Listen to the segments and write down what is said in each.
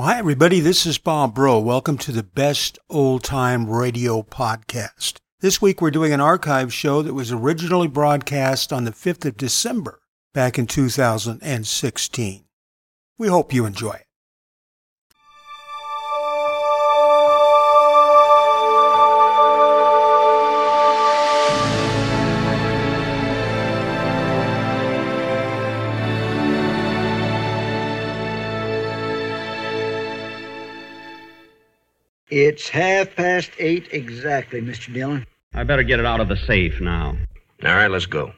Well, hi, everybody. This is Bob Bro. Welcome to the Best Old Time Radio Podcast. This week, we're doing an archive show that was originally broadcast on the 5th of December back in 2016. We hope you enjoy it. It's half past eight exactly, Mr. Dillon. I better get it out of the safe now. All right, let's go.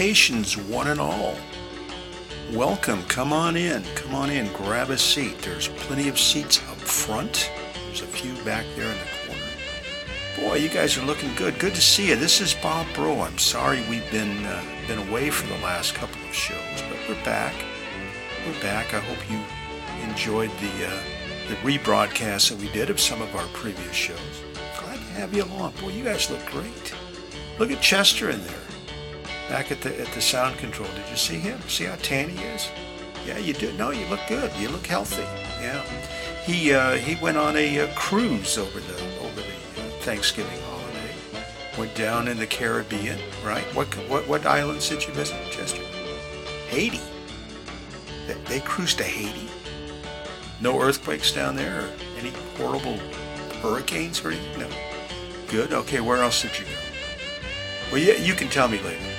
Salutations, one and all. Welcome. Come on in. Come on in. Grab a seat. There's plenty of seats up front. There's a few back there in the corner. Boy, you guys are looking good. Good to see you. This is Bob Bro. I'm sorry we've been uh, been away for the last couple of shows, but we're back. We're back. I hope you enjoyed the uh, the rebroadcast that we did of some of our previous shows. Glad to have you along. Boy, you guys look great. Look at Chester in there, back at the at the sound control. Did you see him? See how tan he is? Yeah, you do. No, you look good. You look healthy. Yeah, he uh, he went on a, uh cruise over the over the uh, Thanksgiving holiday. Went down in the Caribbean, right? What what what islands did you visit, Chester? Haiti. They, they cruised to Haiti. No earthquakes down there, or any horrible hurricanes or anything? No. Good. Okay. Where else did you go? Well, yeah, you can tell me later.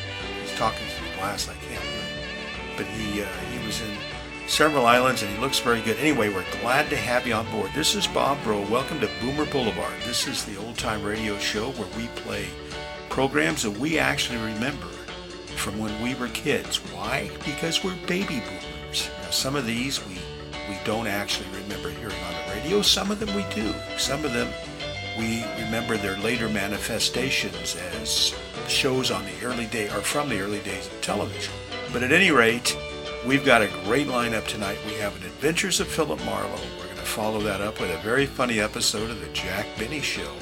Talking through glass. I can't. Really. But he uh, he was in several islands and he looks very good. Anyway, we're glad to have you on board. This is Bob Bro. Welcome to Boomer Boulevard. This is the old time radio show where we play programs that we actually remember from when we were kids. Why? Because we're baby boomers. Now, some of these we we don't actually remember hearing on the radio. Some of them we do. Some of them we remember their later manifestations as shows on the early day or from the early days of television. But at any rate, we've got a great lineup tonight. We have an Adventures of Philip Marlowe. We're going to follow that up with a very funny episode of the Jack Benny Show.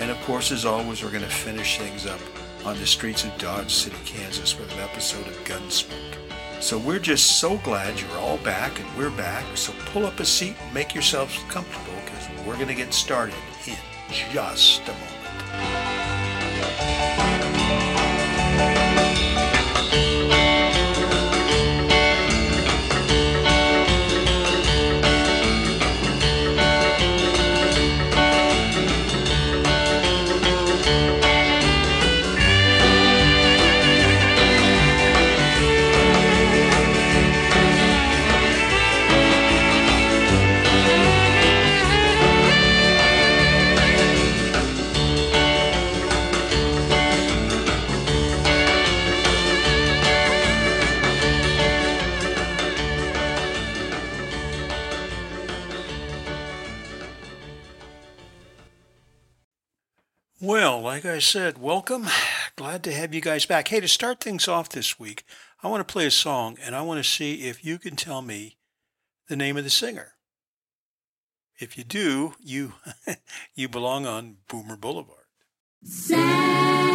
And of course, as always, we're going to finish things up on the streets of Dodge City, Kansas with an episode of Gunsmoke. So we're just so glad you're all back and we're back. So pull up a seat and make yourselves comfortable because we're going to get started in just a moment. I said, welcome. Glad to have you guys back. Hey, to start things off this week, I want to play a song and I want to see if you can tell me the name of the singer. If you do, you you belong on Boomer Boulevard. Sad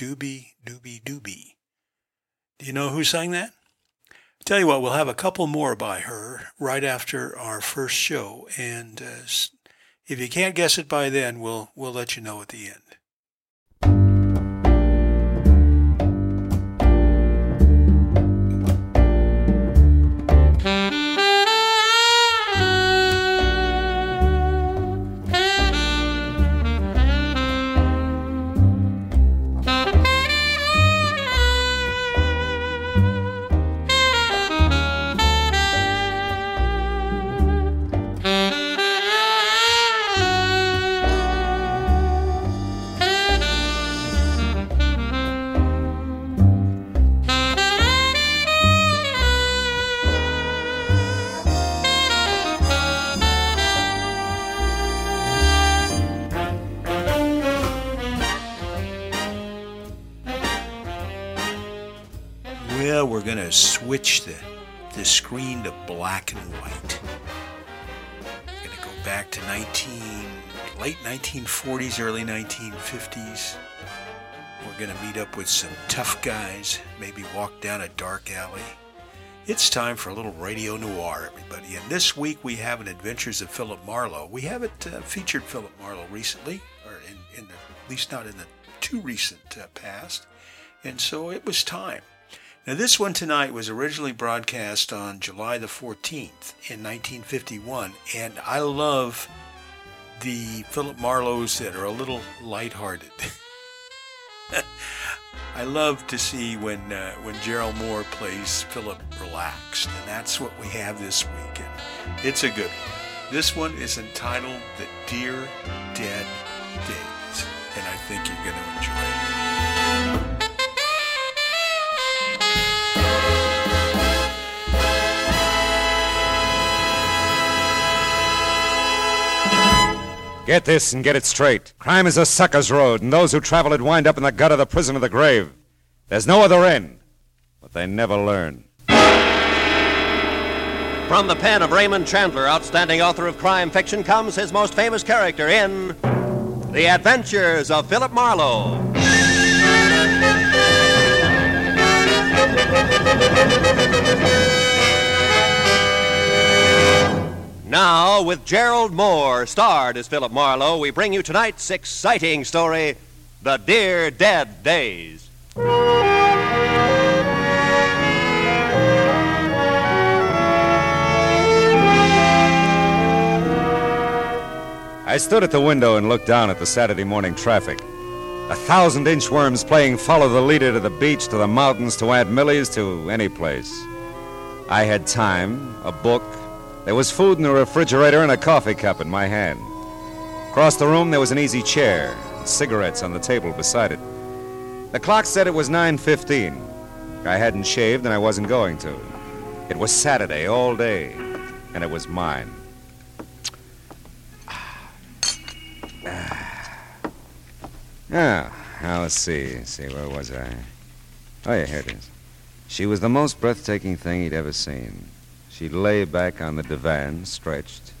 Doobie, doobie, doobie. Do you know who sang that? Tell you what, we'll have a couple more by her right after our first show, and uh, if you can't guess it by then, we'll we'll let you know at the end. Switch the, the screen to black and white. I'm going to go back to 19, late 1940s, early 1950s. We're going to meet up with some tough guys, maybe walk down a dark alley. It's time for a little radio noir, everybody. And this week we have an Adventures of Philip Marlowe. We haven't uh, featured Philip Marlowe recently, or in, in the, at least not in the too recent uh, past. And so it was time. Now, this one tonight was originally broadcast on July the 14th in 1951, and I love the Philip Marlowes that are a little lighthearted. I love to see when uh, when Gerald Mohr plays Philip relaxed, and that's what we have this week. And it's a good one. This one is entitled "The Dear Dead Days," and I think you're going to Get this and get it straight. Crime is a sucker's road, and those who travel it wind up in the gut of the prison of the grave. There's no other end, but they never learn. From the pen of Raymond Chandler, outstanding author of crime fiction, comes his most famous character in The Adventures of Philip Marlowe. Now, with Gerald Mohr, starred as Philip Marlowe, we bring you tonight's exciting story The Dear Dead Days. I stood at the window and looked down at the Saturday morning traffic. A thousand inchworms playing follow the leader to the beach, to the mountains, to Aunt Millie's, to any place. I had time, a book. There was food in the refrigerator and a coffee cup in my hand. Across the room there was an easy chair, and cigarettes on the table beside it. The clock said it was 9:15. I hadn't shaved and I wasn't going to. It was Saturday all day, and it was mine. Ah, now let's see. See, where was I? Oh, yeah, here it is. She was the most breathtaking thing he'd ever seen. She lay back on the divan, stretched,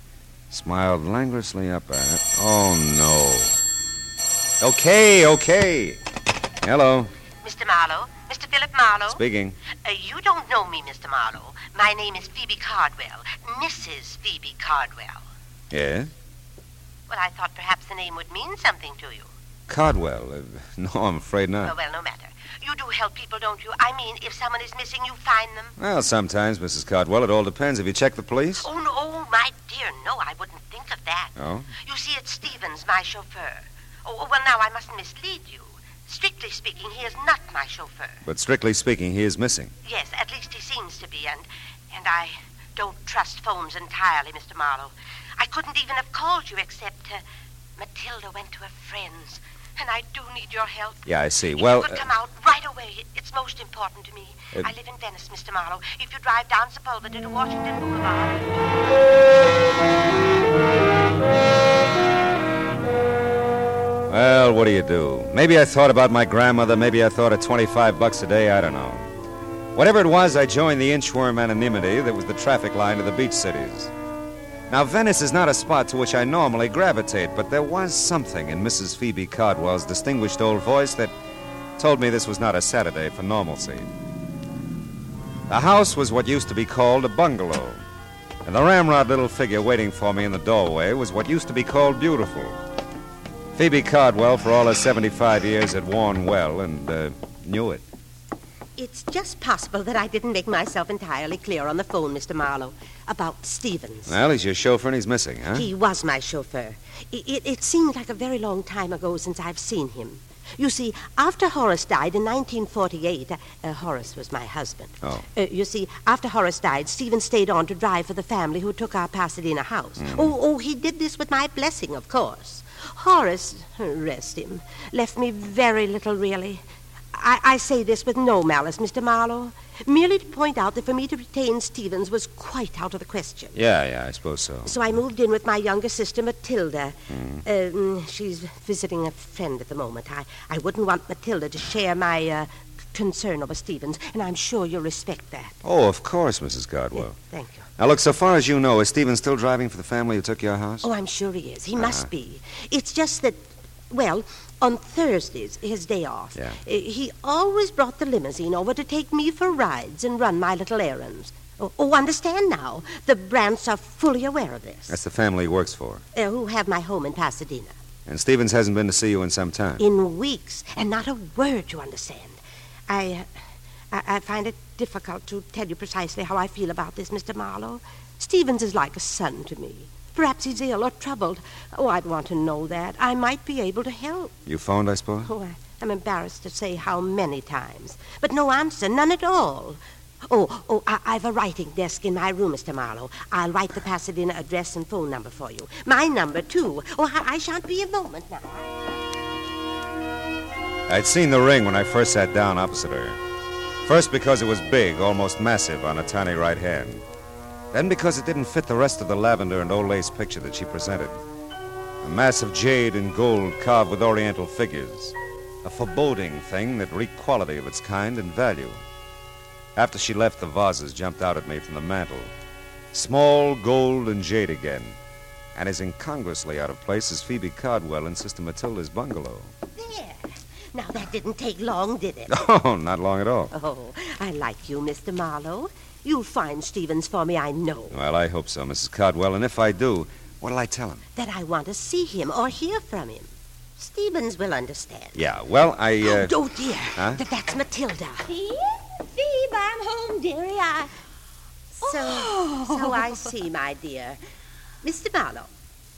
smiled languorously up at it. Oh, no. Okay, okay. Hello. Mr. Marlowe? Mr. Philip Marlowe? Speaking. Uh, you don't know me, Mr. Marlowe. My name is Phoebe Cardwell. Mrs. Phoebe Cardwell. Yes? Well, I thought perhaps the name would mean something to you. Cardwell. Uh, no, I'm afraid not. Oh, not. well, no matter. You do help people, don't you? I mean, if someone is missing, you find them. Well, sometimes, Mrs. Cardwell. It all depends. Have you checked the police? Oh, no, my dear, no, I wouldn't think of that. Oh? You see, it's Stevens, my chauffeur. Oh, well, now I mustn't mislead you. Strictly speaking, he is not my chauffeur. But strictly speaking, he is missing. Yes, at least he seems to be, and and I don't trust phones entirely, Mr. Marlowe. I couldn't even have called you except uh, Matilda went to her friends, and I do need your help. Yeah, I see. If Well, you could uh, come out right away, it's most important to me. Uh, I live in Venice, Mr. Marlowe. If you drive down Sepulveda to Washington Boulevard. Well, what do you do? Maybe I thought about my grandmother. Maybe I thought of 25 bucks a day. I don't know. Whatever it was, I joined the inchworm anonymity that was the traffic line of the beach cities. Now, Venice is not a spot to which I normally gravitate, but there was something in Mrs. Phoebe Cardwell's distinguished old voice that told me this was not a Saturday for normalcy. The house was what used to be called a bungalow, and the ramrod little figure waiting for me in the doorway was what used to be called beautiful. Phoebe Cardwell, for all her 75 years, had worn well and uh, knew it. It's just possible that I didn't make myself entirely clear on the phone, Mr. Marlowe, about Stevens. Well, he's your chauffeur and he's missing, huh? He was my chauffeur. It, it, it seemed like a very long time ago since I've seen him. You see, after Horace died in 1948, uh, uh, Horace was my husband. Oh. Uh, you see, after Horace died, Stevens stayed on to drive for the family who took our Pasadena house. Mm. Oh, oh, he did this with my blessing, of course. Horace, rest him, left me very little, really. I, I say this with no malice, Mr. Marlowe, merely to point out that for me to retain Stevens was quite out of the question. Yeah, yeah, I suppose so. So I moved in with my younger sister, Matilda. Hmm. Um, she's visiting a friend at the moment. I, I wouldn't want Matilda to share my uh, concern over Stevens, and I'm sure you'll respect that. Oh, of course, Mrs. Cardwell. Thank you. Now, look, so far as you know, is Stevens still driving for the family who took your house? Oh, I'm sure he is. He Uh-huh. must be. It's just that, well, on Thursdays, his day off, Yeah. uh, he always brought the limousine over to take me for rides and run my little errands. Oh, oh understand now. The Brants are fully aware of this, That's the family he works for. uh, who have my home in Pasadena. And Stevens hasn't been to see you in some time. in weeks, and not a word, you understand. I, uh, I, I find it difficult to tell you precisely how I feel about this, Mr. Marlowe. Stevens is like a son to me. Perhaps he's ill or troubled. Oh, I'd want to know that. I might be able to help. You phoned, I suppose? Oh, I, I'm embarrassed to say how many times. But no answer, none at all. Oh, oh, I, I've a writing desk in my room, Mr. Marlowe. I'll write the Pasadena address and phone number for you. My number, too. Oh, I, I shan't be a moment now. I'd seen the ring when I first sat down opposite her. First because it was big, almost massive, on a tiny right hand. Then because it didn't fit the rest of the lavender and old lace picture that she presented. A mass of jade and gold carved with oriental figures. A foreboding thing that reeked quality of its kind and value. After she left, the vases jumped out at me from the mantel. Small, gold, and jade again. And as incongruously out of place as Phoebe Cardwell in Sister Matilda's bungalow. There. Now, that didn't take long, did it? Oh, not long at all. Oh, I like you, Mr. Marlowe. You'll find Stevens for me, I know. Well, I hope so, Mrs. Cardwell. And if I do, what'll I tell him? That I want to see him or hear from him. Stevens will understand. Yeah, well, I, uh. Oh, dear. Huh? That, that's Matilda. Phoebe, Phoebe, I'm home, dearie. I... So, so I see, my dear. Mr. Marlowe,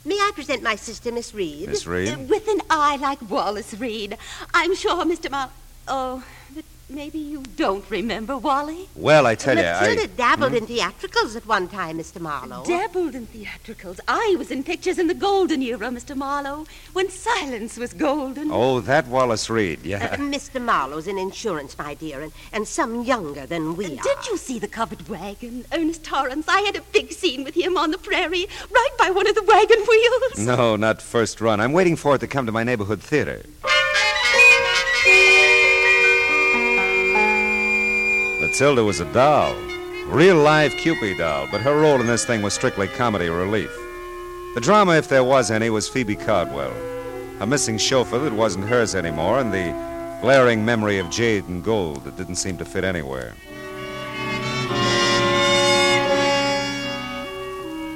may I present my sister, Miss Reid? Miss Reid? Uh, With an eye like Wallace Reid. I'm sure, Mr. Mal. Oh, but maybe you don't remember Wally? Well, I tell you, Matilda I. dabbled in theatricals at one time, Mr. Marlowe. Dabbled in theatricals. I was in pictures in the golden era, Mr. Marlowe, when silence was golden. Oh, that Wallace Reid, Uh, yeah. Mr. Marlowe's in insurance, my dear, and, and some younger than we are. Did you see the covered wagon, Ernest Torrance? I had a big scene with him on the prairie, right by one of the wagon wheels. No, not first run. I'm waiting for it to come to my neighborhood theater. Matilda was a doll. Real live Cupid doll, but her role in this thing was strictly comedy relief. The drama, if there was any, was Phoebe Cardwell. A missing chauffeur that wasn't hers anymore, and the glaring memory of jade and gold that didn't seem to fit anywhere.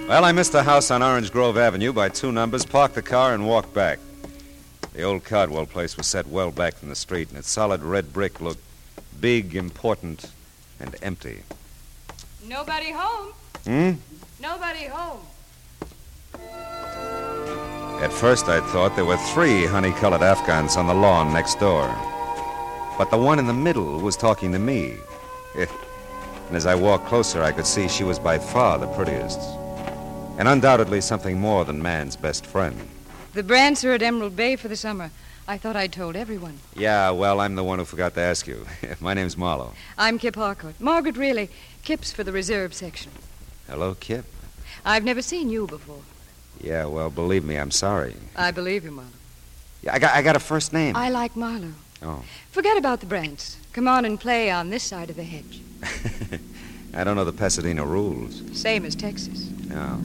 Well, I missed the house on Orange Grove Avenue by two numbers, parked the car, and walked back. The old Cardwell place was set well back from the street, and its solid red brick looked big, important, and empty. Nobody home. Hmm? Nobody home. At first, I'd thought there were three honey colored Afghans on the lawn next door. But the one in the middle was talking to me. and as I walked closer, I could see she was by far the prettiest. And undoubtedly something more than man's best friend. The Brants are at Emerald Bay for the summer. I thought I'd told everyone. Yeah, well, I'm the one who forgot to ask you. My name's Marlowe. I'm Kip Harcourt. Margaret really. Kip's for the reserve section. Hello, Kip. I've never seen you before. Yeah, well, believe me, I'm sorry. I believe you, Marlowe. Yeah, I got, I got a first name. I like Marlowe. Oh. Forget about the Brants. Come on and play on this side of the hedge. I don't know the Pasadena rules. Same as Texas. No.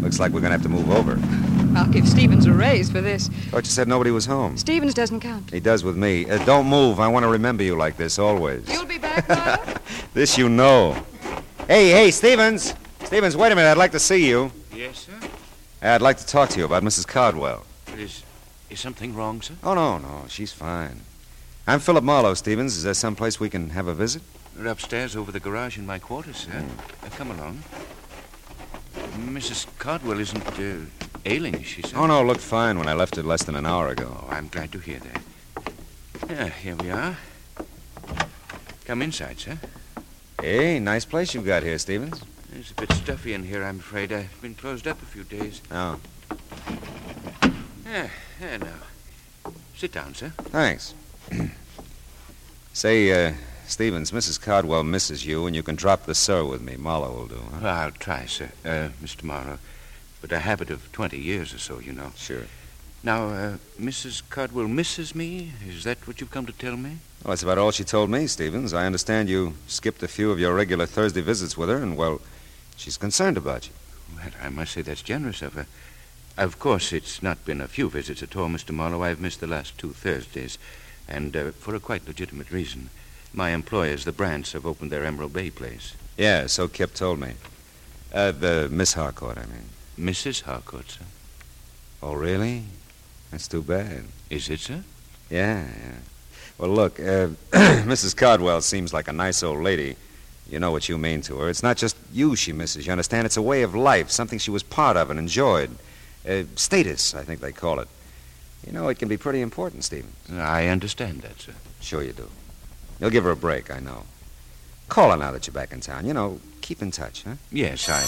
Looks like we're gonna have to move over. I'll give Stevens a raise for this. Thought you said nobody was home. Stevens doesn't count. He does with me. Uh, don't move. I want to remember you like this always. You'll be back, Marlo? This you know. Hey, hey, Stevens. Stevens, wait a minute. I'd like to see you. Yes, sir? I'd like to talk to you about Mrs. Cardwell. Is, is something wrong, sir? Oh, no, no. She's fine. I'm Philip Marlowe, Stevens. Is there some place we can have a visit? We're upstairs over the garage in my quarters, sir. Hmm. Uh, come along. Mrs. Cardwell isn't uh, ailing, she, sir? Oh, no, looked fine when I left it less than an hour ago. Oh, I'm glad to hear that. Yeah, here we are. Come inside, sir. Hey, nice place you've got here, Stevens. It's a bit stuffy in here, I'm afraid. I've been closed up a few days. Oh, Yeah, yeah, now. Sit down, sir. thanks. Say, uh, Stevens, Mrs. Cardwell misses you, and you can drop the sir with me. Marlowe will do, huh? Well, I'll try, sir, uh, Mr. Marlowe. But a habit of 20 years or so, you know. Sure. Now, uh, Mrs. Cardwell misses me? Is that what you've come to tell me? Well, that's about all she told me, Stevens. I understand you skipped a few of your regular Thursday visits with her, and, well, she's concerned about you. Well, I must say that's generous of her. Of course, it's not been a few visits at all, Mr. Marlowe. I've missed the last two Thursdays, and uh, for a quite legitimate reason. My employers, the Brants, have opened their Emerald Bay place. Yeah, so Kip told me. Uh, the Miss Harcourt, I mean. Mrs. Harcourt, sir. Oh, really? That's too bad. Is it, sir? Yeah, yeah. Well, look, uh, Mrs. Cardwell seems like a nice old lady. You know what you mean to her. It's not just you she misses, you understand? It's a way of life, something she was part of and enjoyed. Uh, status, I think they call it. You know, it can be pretty important, Stephen. I understand that, sir. Sure you do. You'll give her a break, I know. Call her now that you're back in town. You know, keep in touch, huh? Yes, I.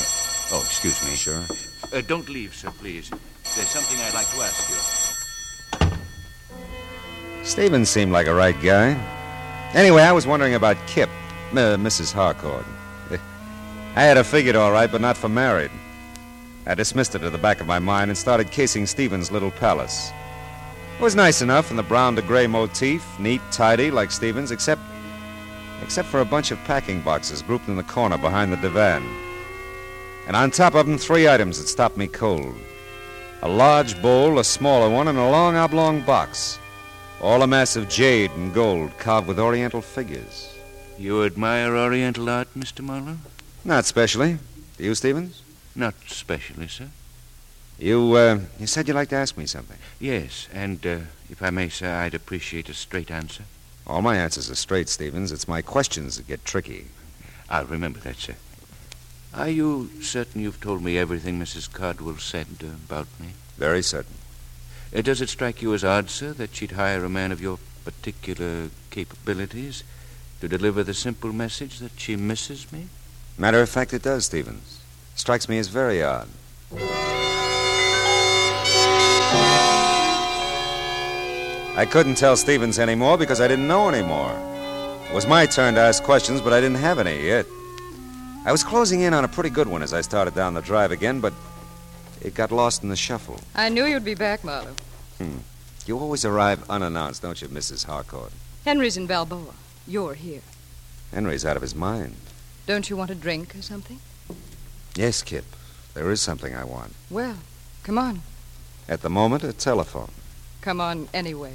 Oh, excuse me. Sure. Uh, don't leave, sir, please. There's something I'd like to ask you. Stevens seemed like a right guy. Anyway, I was wondering about Kip, uh, Mrs. Harcourt. I had her figured all right, but not for married. I dismissed it to the back of my mind and started casing Stevens' little palace. It was nice enough in the brown to gray motif, neat, tidy, like Stevens, except except for a bunch of packing boxes grouped in the corner behind the divan. And on top of them, three items that stopped me cold. A large bowl, a smaller one, and a long oblong box. All a mass of jade and gold carved with oriental figures. You admire Oriental art, Mr. Marlowe? Not specially. Do you, Stevens? Not specially, sir. You, uh, you said you'd like to ask me something. Yes, and uh, if I may, sir, I'd appreciate a straight answer. All my answers are straight, Stevens. It's my questions that get tricky. I'll remember that, sir. Are you certain you've told me everything Mrs. Cardwell said uh, about me? Very certain. Uh, does it strike you as odd, sir, that she'd hire a man of your particular capabilities to deliver the simple message that she misses me? Matter of fact, it does, Stevens. Strikes me as very odd. I couldn't tell Stevens anymore because I didn't know anymore. It was my turn to ask questions, but I didn't have any yet. I was closing in on a pretty good one as I started down the drive again, but it got lost in the shuffle. I knew you'd be back, Marlowe. Hmm. You always arrive unannounced, don't you, Mrs. Harcourt? Henry's in Balboa. You're here. Henry's out of his mind. Don't you want a drink or something? Yes, Kip. There is something I want. Well, come on. At the moment, a telephone. Come on anyway.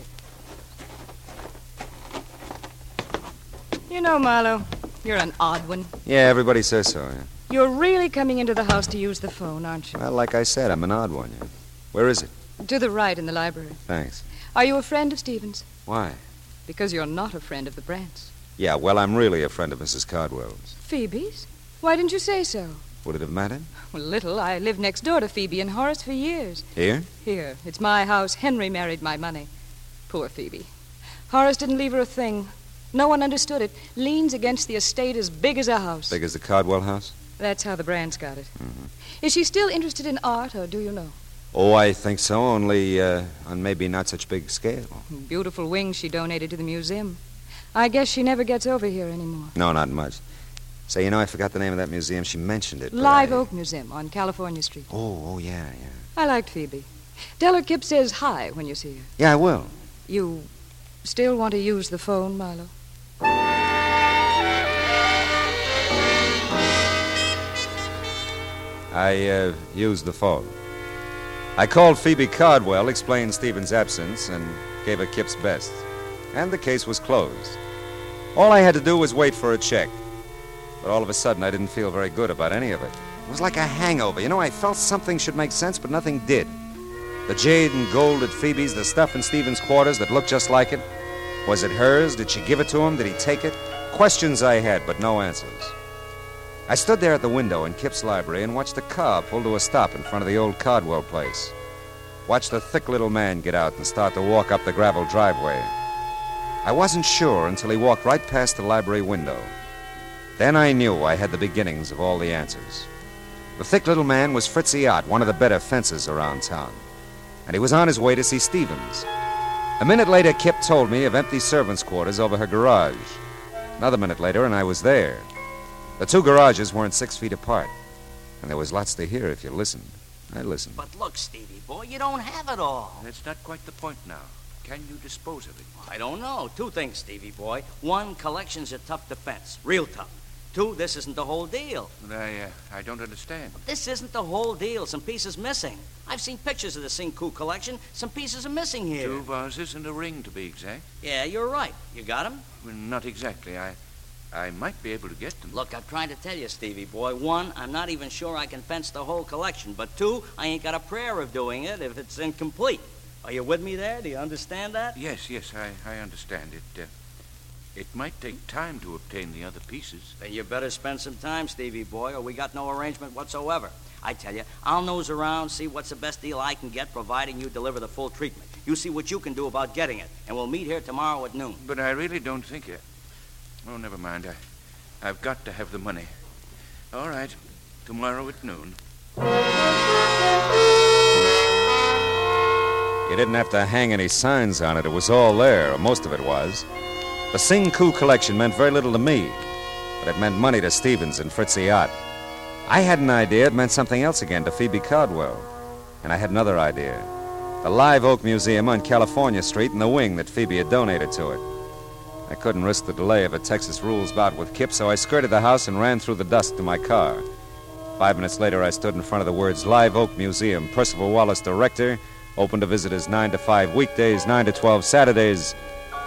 You know, Marlowe, you're an odd one. Yeah, everybody says so, yeah. You're really coming into the house to use the phone, aren't you? Well, like I said, I'm an odd one, yeah. Where is it? To the right in the library. Thanks. Are you a friend of Stevens? Why? Because you're not a friend of the Brants. Yeah, well, I'm really a friend of Mrs. Cardwell's. Phoebe's? Why didn't you say so? Would it have mattered? Well, little. I lived next door to Phoebe and Horace for years. Here? Here. It's my house. Henry married my money. Poor Phoebe. Horace didn't leave her a thing. No one understood it. Leans against the estate as big as a house. Big as the Cardwell house? That's how the Brants got it. Mm-hmm. Is she still interested in art, or do you know? Oh, I think so, only uh, on maybe not such big scale. Beautiful wings she donated to the museum. I guess she never gets over here anymore. No, not much. Say, you know, I forgot the name of that museum. She mentioned it. Live I- Oak Museum on California Street. Oh, oh, yeah, yeah. I liked Phoebe. Tell her Kip says hi when you see her. Yeah, I will. You still want to use the phone, Marlowe? I uh, used the phone. I called Phoebe Cardwell, explained Stevens' absence, and gave her Kip's best. And the case was closed. All I had to do was wait for a check. But all of a sudden, I didn't feel very good about any of it. It was like a hangover. You know, I felt something should make sense, but nothing did. The jade and gold at Phoebe's, the stuff in Stevens' quarters that looked just like it. Was it hers? Did she give it to him? Did he take it? Questions I had, but no answers. I stood there at the window in Kip's library and watched a car pull to a stop in front of the old Cardwell place. Watched the thick little man get out and start to walk up the gravel driveway. I wasn't sure until he walked right past the library window. Then I knew I had the beginnings of all the answers. The thick little man was Fritzy Ott, one of the better fencers around town. And he was on his way to see Stevens. A minute later, Kip told me of empty servants' quarters over her garage. Another minute later, and I was there. The two garages weren't six feet apart. And there was lots to hear if you listened. I listened. But look, Stevie boy, you don't have it all. That's not quite the point now. Can you dispose of it? I don't know. Two things, Stevie boy. One, collection's a tough defense. Real tough. Two, this isn't the whole deal. I, uh, I don't understand. This isn't the whole deal. Some pieces missing. I've seen pictures of the Sinku collection. Some pieces are missing here. Two vases and a ring, to be exact. Yeah, you're right. You got 'em? Well, not exactly. I, I might be able to get them. Look, I'm trying to tell you, Stevie boy. One, I'm not even sure I can fence the whole collection. But two, I ain't got a prayer of doing it if it's incomplete. Are you with me there? Do you understand that? Yes, yes, I, I understand it. Uh, it might take time to obtain the other pieces. Then you better spend some time, Stevie boy, or we got no arrangement whatsoever. I tell you, I'll nose around, see what's the best deal I can get, providing you deliver the full treatment. You see what you can do about getting it, and we'll meet here tomorrow at noon. But I really don't think it. Oh, never mind. I, I've got to have the money. All right. Tomorrow at noon. You didn't have to hang any signs on it. It was all there, most of it was. The Sing Ku collection meant very little to me, but it meant money to Stevens and Fritzy Ott. I had an idea it meant something else again to Phoebe Cardwell. And I had another idea. The Live Oak Museum on California Street and the wing that Phoebe had donated to it. I couldn't risk the delay of a Texas rules bout with Kip, so I skirted the house and ran through the dust to my car. Five minutes later, I stood in front of the words Live Oak Museum, Percival Wallace, director, open to visitors 9 to 5 weekdays, 9 to 12 Saturdays,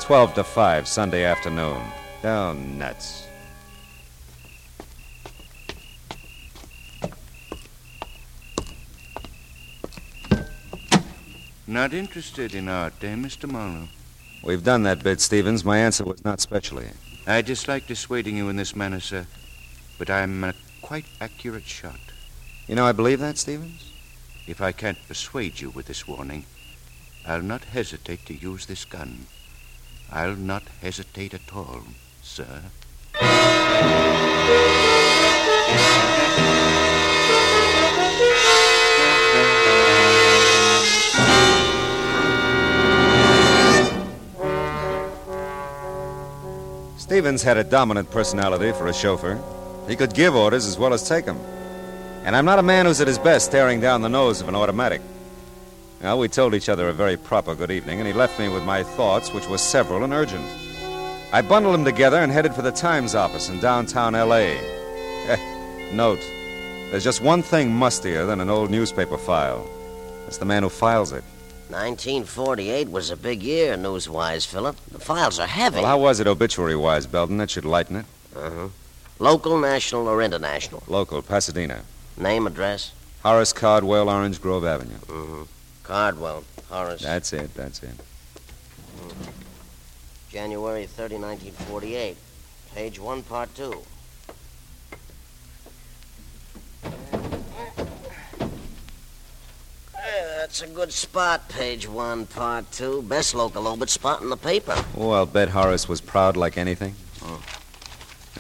12 to 5 Sunday afternoon. Oh, nuts. Not interested in art, eh, Mr. Marlowe? We've done that bit, Stevens. My answer was not specially. I dislike dissuading you in this manner, sir, but I'm a quite accurate shot. You know, I believe that, Stevens. If I can't persuade you with this warning, I'll not hesitate to use this gun. I'll not hesitate at all, sir. Stevens had a dominant personality for a chauffeur. He could give orders as well as take them. And I'm not a man who's at his best staring down the nose of an automatic. Well, we told each other a very proper good evening, and he left me with my thoughts, which were several and urgent. I bundled them together and headed for the Times office in downtown L.A. Note, there's just one thing mustier than an old newspaper file. It's the man who files it. 1948 was a big year, news-wise, Philip. The files are heavy. Well, how was it obituary-wise, Belden? That should lighten it. Uh-huh. Local, national, or international? Local, Pasadena. Name, address? Horace Cardwell, Orange Grove Avenue. Mm-hmm. Cardwell, Horace. That's it, that's it. January 30, 1948. Page 1, Part 2. That's a good spot, page one, part two. Best local obit spot in the paper. Oh, I'll bet Horace was proud like anything. Oh.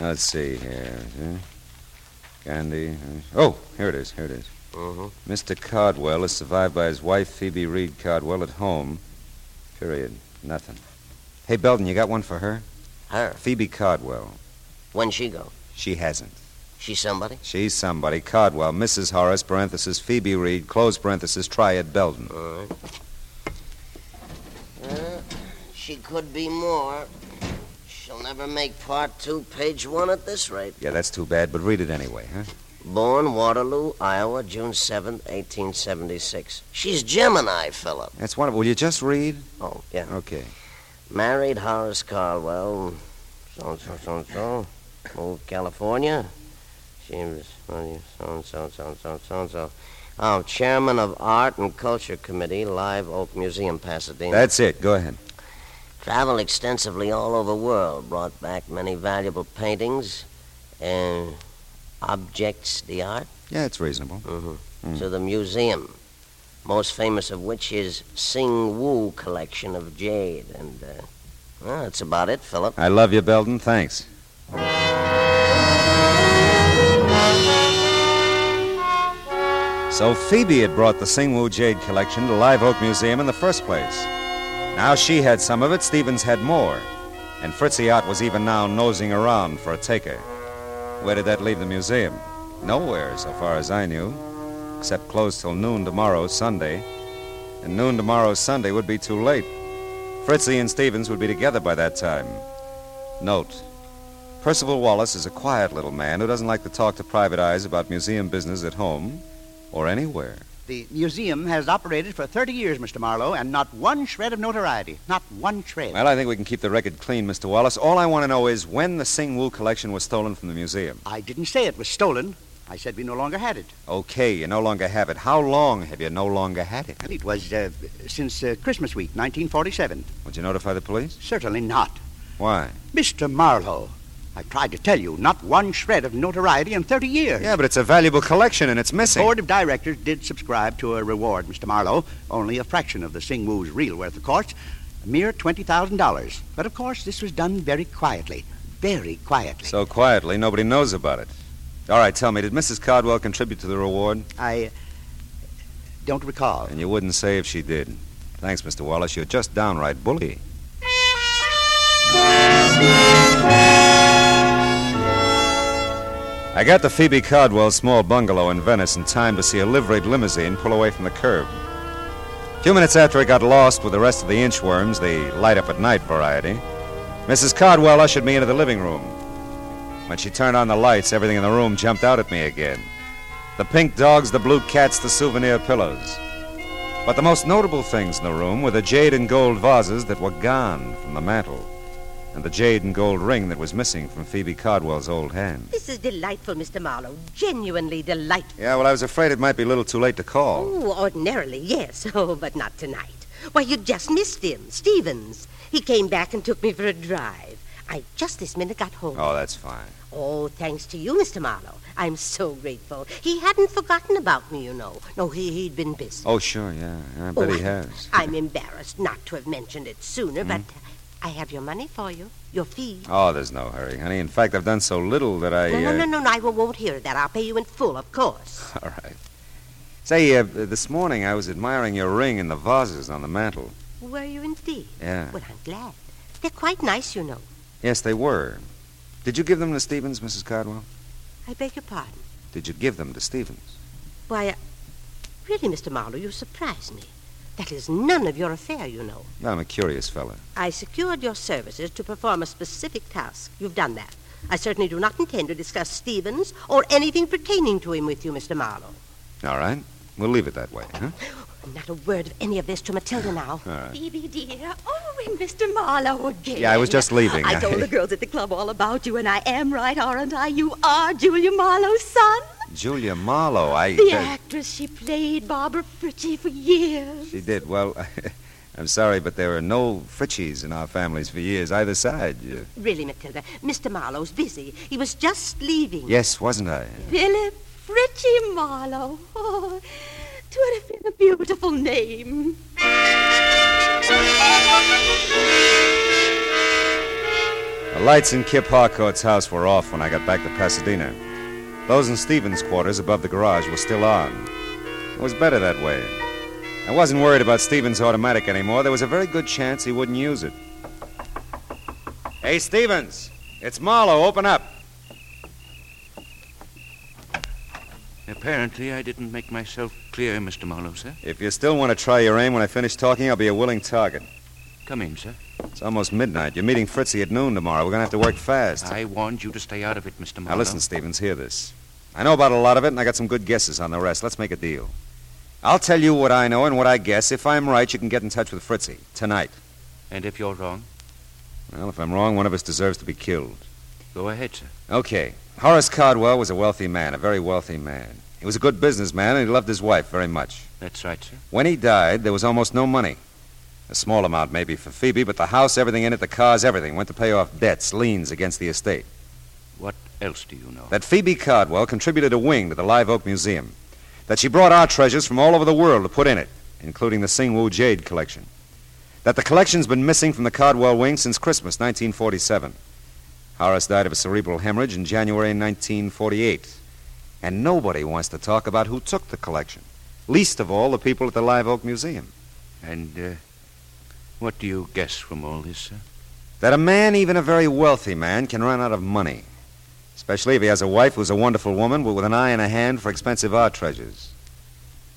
Let's see here. Gandhi. Oh, here it is. Here it is. Mm-hmm. Mr. Cardwell is survived by his wife, Phoebe Reid Cardwell, at home. Period. Nothing. Hey, Belden, you got one for her? Her? Phoebe Cardwell. When'd she go? She hasn't. She's somebody? She's somebody. Cardwell, Mrs. Horace, parenthesis, Phoebe Reid, close parenthesis, Triad Belden. All right. Uh, she could be more. She'll never make part two, page one at this rate. Yeah, that's too bad, but read it anyway, huh? Born Waterloo, Iowa, June 7, 1876. She's Gemini, Philip. That's wonderful. Will you just read? Oh, yeah. Okay. Married Horace Cardwell. So and so, so and so. Moved California. She was so and so, so and so, so and so. Oh, chairman of Art and Culture Committee, Live Oak Museum, Pasadena. That's it. Go ahead. Traveled extensively all over the world. Brought back many valuable paintings and objects d'art. Yeah, it's reasonable. Mm-hmm. To the museum. Most famous of which is Sing Wu collection of jade. And, uh, well, that's about it, Philip. I love you, Belden. Thanks. So Phoebe had brought the Singwu Jade collection to Live Oak Museum in the first place. Now she had some of it, Stevens had more. And Fritzy Ott was even now nosing around for a taker. Where did that leave the museum? Nowhere, so far as I knew. Except closed till noon tomorrow, Sunday. And noon tomorrow, Sunday, would be too late. Fritzy and Stevens would be together by that time. Note Percival Wallace is a quiet little man who doesn't like to talk to private eyes about museum business at home or anywhere. The museum has operated for 30 years, Mr. Marlowe, and not one shred of notoriety. Not one shred. Well, I think we can keep the record clean, Mr. Wallace. All I want to know is when the Sing Wu collection was stolen from the museum. I didn't say it was stolen. I said we no longer had it. Okay, you no longer have it. How long have you no longer had it? It was uh, since uh, Christmas week, 1947. Would you notify the police? Certainly not. Why? Mr. Marlowe, I tried to tell you, not one shred of notoriety in 30 years. Yeah, but it's a valuable collection and it's missing. The Board of Directors did subscribe to a reward, Mr. Marlowe. Only a fraction of the Sing Wu's real worth, of course. A mere $20,000. But, of course, this was done very quietly. Very quietly. So quietly, nobody knows about it. All right, tell me, did Mrs. Cardwell contribute to the reward? I don't recall. And you wouldn't say if she did. Thanks, Mr. Wallace. You're just downright bully. I got to Phoebe Cardwell's small bungalow in Venice in time to see a liveried limousine pull away from the curb. A few minutes after I got lost with the rest of the inchworms, the light up at night variety, Mrs. Cardwell ushered me into the living room. When she turned on the lights, everything in the room jumped out at me again the pink dogs, the blue cats, the souvenir pillows. But the most notable things in the room were the jade and gold vases that were gone from the mantel, and the jade and gold ring that was missing from Phoebe Cardwell's old hand. This is delightful, Mr. Marlowe. Genuinely delightful. Yeah, well, I was afraid it might be a little too late to call. Oh, ordinarily, yes. Oh, but not tonight. Why, you just missed him, Stevens. He came back and took me for a drive. I just this minute got home. Oh, that's fine. Oh, thanks to you, Mr. Marlowe. I'm so grateful. He hadn't forgotten about me, you know. No, he, he'd been busy. Oh, sure, yeah. I bet Oh, he has. I'm embarrassed not to have mentioned it sooner, but hmm? I have your money for you, your fee. Oh, there's no hurry, honey. In fact, I've done so little that I. No, no, uh, no, no, no, I won't hear of that. I'll pay you in full, of course. All right. Say, uh, this morning I was admiring your ring and the vases on the mantel. Were you indeed? Yeah. Well, I'm glad. They're quite nice, you know. Yes, they were. Did you give them to Stevens, Mrs. Cardwell? I beg your pardon. Did you give them to Stevens? Why, uh, really, Mr. Marlowe, you surprise me. That is none of your affair, you know. I'm a curious fellow. I secured your services to perform a specific task. You've done that. I certainly do not intend to discuss Stevens or anything pertaining to him with you, Mr. Marlowe. All right. We'll leave it that way, huh? Not a word of any of this to Matilda now. All right. Phoebe, dear. Oh, and Mr. Marlowe again. Yeah, I was just leaving. I told the girls at the club all about you, and I am right, aren't I? You are Julia Marlowe's son. Julia Marlowe, I. The uh, actress she played, Barbara Fritchie, for years. she did. Well, I'm sorry, but there are no Fritchies in our families for years, either side. You- Really, Matilda, Mr. Marlowe's busy. He was just leaving. Yes, wasn't I? Philip Fritchie Marlowe. Oh, 'twould have been a beautiful name. The lights in Kip Harcourt's house were off when I got back to Pasadena. Those in Stevens' quarters above the garage were still on. It was better that way. I wasn't worried about Stevens' automatic anymore. There was a very good chance he wouldn't use it. Hey, Stevens! It's Marlowe. Open up. Apparently, I didn't make myself clear, Mr. Marlowe, sir. If you still want to try your aim when I finish talking, I'll be a willing target. Come in, sir. It's almost midnight. You're meeting Fritzy at noon tomorrow. We're going to have to work fast. I warned you to stay out of it, Mr. Marlowe. Now, listen, Stevens, hear this. I know about a lot of it, and I got some good guesses on the rest. Let's make a deal. I'll tell you what I know and what I guess. If I'm right, you can get in touch with Fritzy tonight. And if you're wrong? Well, if I'm wrong, one of us deserves to be killed. Go ahead, sir. Okay. Horace Cardwell was a wealthy man, a very wealthy man. He was a good businessman, and he loved his wife very much. That's right, sir. When he died, there was almost no money. A small amount, maybe, for Phoebe, but the house, everything in it, the cars, everything, went to pay off debts, liens against the estate. What else do you know? That Phoebe Cardwell contributed a wing to the Live Oak Museum. That she brought our treasures from all over the world to put in it, including the Singwu Jade collection. That the collection's been missing from the Cardwell wing since Christmas 1947. Horace died of a cerebral hemorrhage in January 1948. And nobody wants to talk about who took the collection. Least of all the people at the Live Oak Museum. And, uh, what do you guess from all this, sir? That a man, even a very wealthy man, can run out of money. Especially if he has a wife who's a wonderful woman, but with an eye and a hand for expensive art treasures.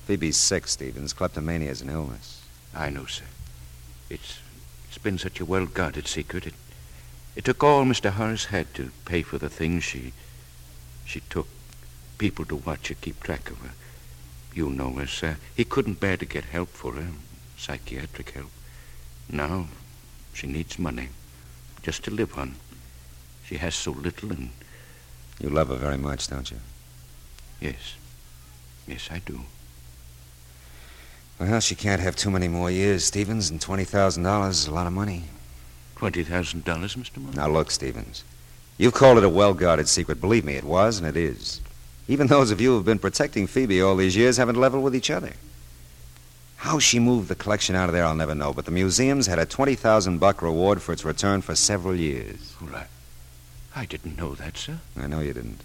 Phoebe's sick, Stevens. Kleptomania is an illness. I know, sir. It's it's been such a well guarded secret. It it took all Mr. Horace had to pay for the things she she took. People to watch her, keep track of her. You know her, sir. He couldn't bear to get help for her, psychiatric help. Now she needs money just to live on. She has so little and You love her very much, don't you? yes. Yes, I do. Well, she can't have too many more years, Stevens, and $20,000 is a lot of money. Twenty thousand dollars, Mr. Moore? Now, look, Stevens. You've called it a well guarded secret. Believe me, it was, and it is. Even those of you who've been protecting Phoebe all these years haven't leveled with each other. How she moved the collection out of there, I'll never know, but the museum's had a 20,000 buck reward for its return for several years. Well, I, I didn't know that, sir. I know you didn't.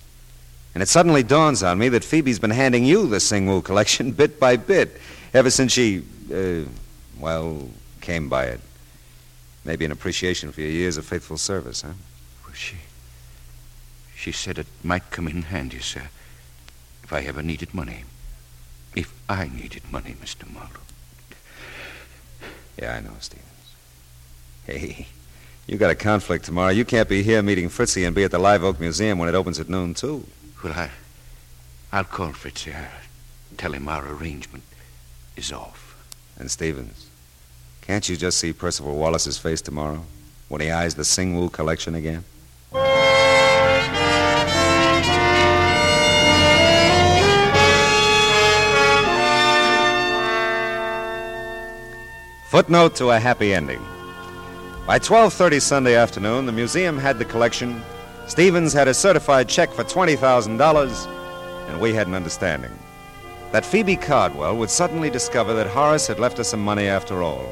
And it suddenly dawns on me that Phoebe's been handing you the Singwu collection bit by bit ever since she, uh, well, came by it. Maybe an appreciation for your years of faithful service, huh? Well, she she said it might come in handy, sir, if I ever needed money. If I needed money, Mr. Marlowe. Yeah, I know, Stevens. Hey, you got a conflict tomorrow. You can't be here meeting Fritzy and be at the Live Oak Museum when it opens at noon, too. Well, I, I'll call Fritzy. I'll tell him our arrangement is off. And Stevens, can't you just see Percival Wallace's face tomorrow when he eyes the Singwu collection again? Footnote to a happy ending. By 12:30 Sunday afternoon, the museum had the collection. Stevens had a certified check for $20,000, and we had an understanding that Phoebe Cardwell would suddenly discover that Horace had left her some money after all.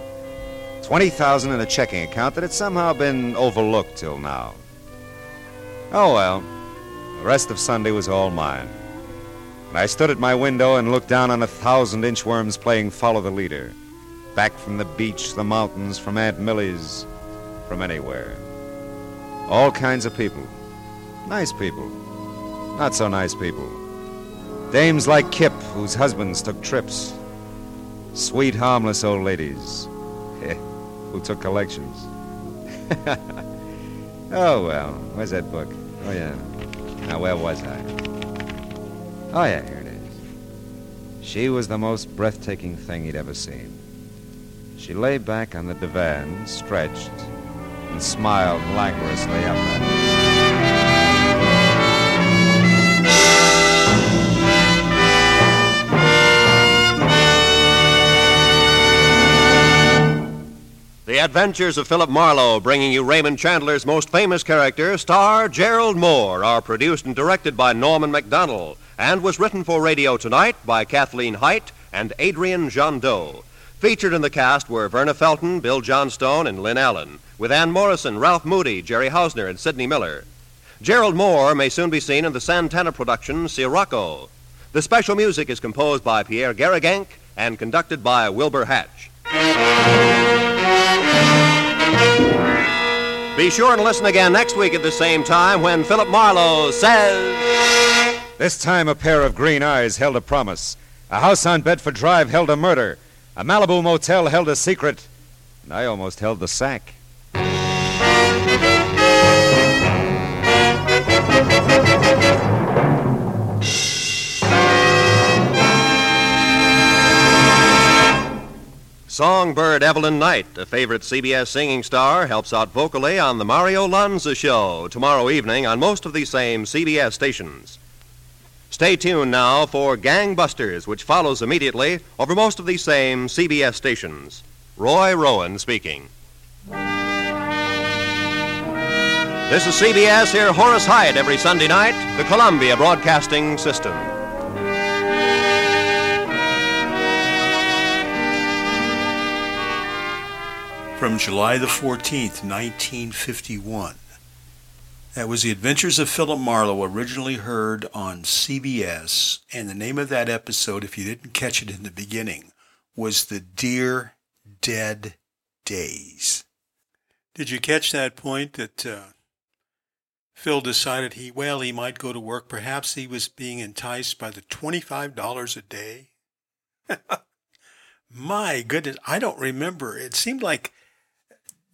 20,000 in a checking account that had somehow been overlooked till now. Oh well, the rest of Sunday was all mine. And I stood at my window and looked down on a thousand inchworms playing follow the leader. Back from the beach, the mountains, from Aunt Millie's, from anywhere. All kinds of people. Nice people. Not so nice people. Dames like Kip, whose husbands took trips. Sweet, harmless old ladies who took collections. oh, well, where's that book? Oh, yeah. Now, where was I? Oh, yeah, here it is. She was the most breathtaking thing he'd ever seen. She lay back on the divan, stretched, and smiled languorously up at him. Adventures of Philip Marlowe, bringing you Raymond Chandler's most famous character, star Gerald Mohr, are produced and directed by Norman Macdonnell, and was written for radio tonight by Kathleen Hite and Adrian Gendot. Featured in the cast were Verna Felton, Bill Johnstone, and Lynn Allen, with Ann Morrison, Ralph Moody, Jerry Hausner, and Sidney Miller. Gerald Mohr may soon be seen in the Santana production Sirocco. The special music is composed by Pierre Garrigank and conducted by Wilbur Hatch. Be sure and listen again next week at the same time when Philip Marlowe says. This time, a pair of green eyes held a promise. A house on Bedford Drive held a murder. A Malibu motel held a secret. And I almost held the sack. Songbird Evelyn Knight, a favorite CBS singing star, helps out vocally on The Mario Lanza Show tomorrow evening on most of these same CBS stations. Stay tuned now for Gangbusters, which follows immediately over most of these same CBS stations. Roy Rowan speaking. This is CBS. Hear, Horace Heidt every Sunday night, the Columbia Broadcasting System. From July the 14th, 1951. That was The Adventures of Philip Marlowe, originally heard on CBS. And the name of that episode, if you didn't catch it in the beginning, was The Dear Dead Days. Did you catch that point that uh, Phil decided he, well, he might go to work. Perhaps he was being enticed by the $25 a day. My goodness, I don't remember. It seemed like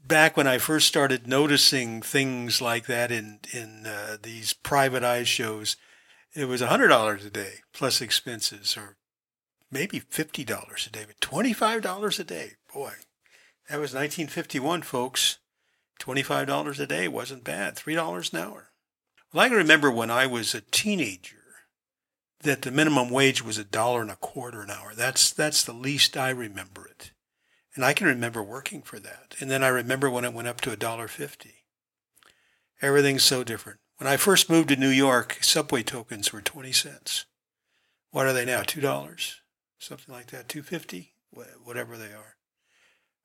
back when I first started noticing things like that in in uh, these private eye shows, it was hundred dollars a day plus expenses, or maybe fifty dollars a day, but twenty five dollars a day. Boy, that was 1951, folks. Twenty-five dollars a day wasn't bad. Three dollars an hour. Well, I can remember when I was a teenager that the minimum wage was a dollar and a quarter an hour. That's that's the least I remember and I can remember working for that. And then I remember when it went up to a dollar fifty. Everything's so different. When I first moved to New York, subway tokens were twenty cents. What are they now? Two dollars, something like that. Two fifty, whatever they are.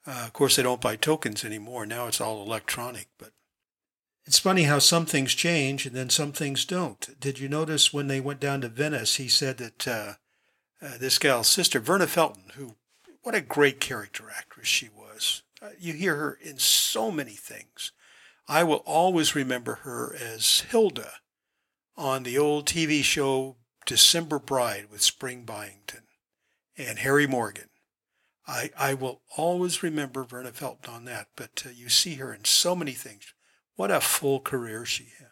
Uh, of course, they don't buy tokens anymore. Now it's all electronic. But it's funny how some things change and then some things don't. Did you notice when they went down to Venice, he said that uh, uh, this gal's sister, Verna Felton, who, what a great character actress she was. Uh, you hear her in so many things. I will always remember her as Hilda on the old TV show December Bride with Spring Byington and Harry Morgan. I, I will always remember Verna Felton on that, but uh, you see her in so many things. What a full career she had.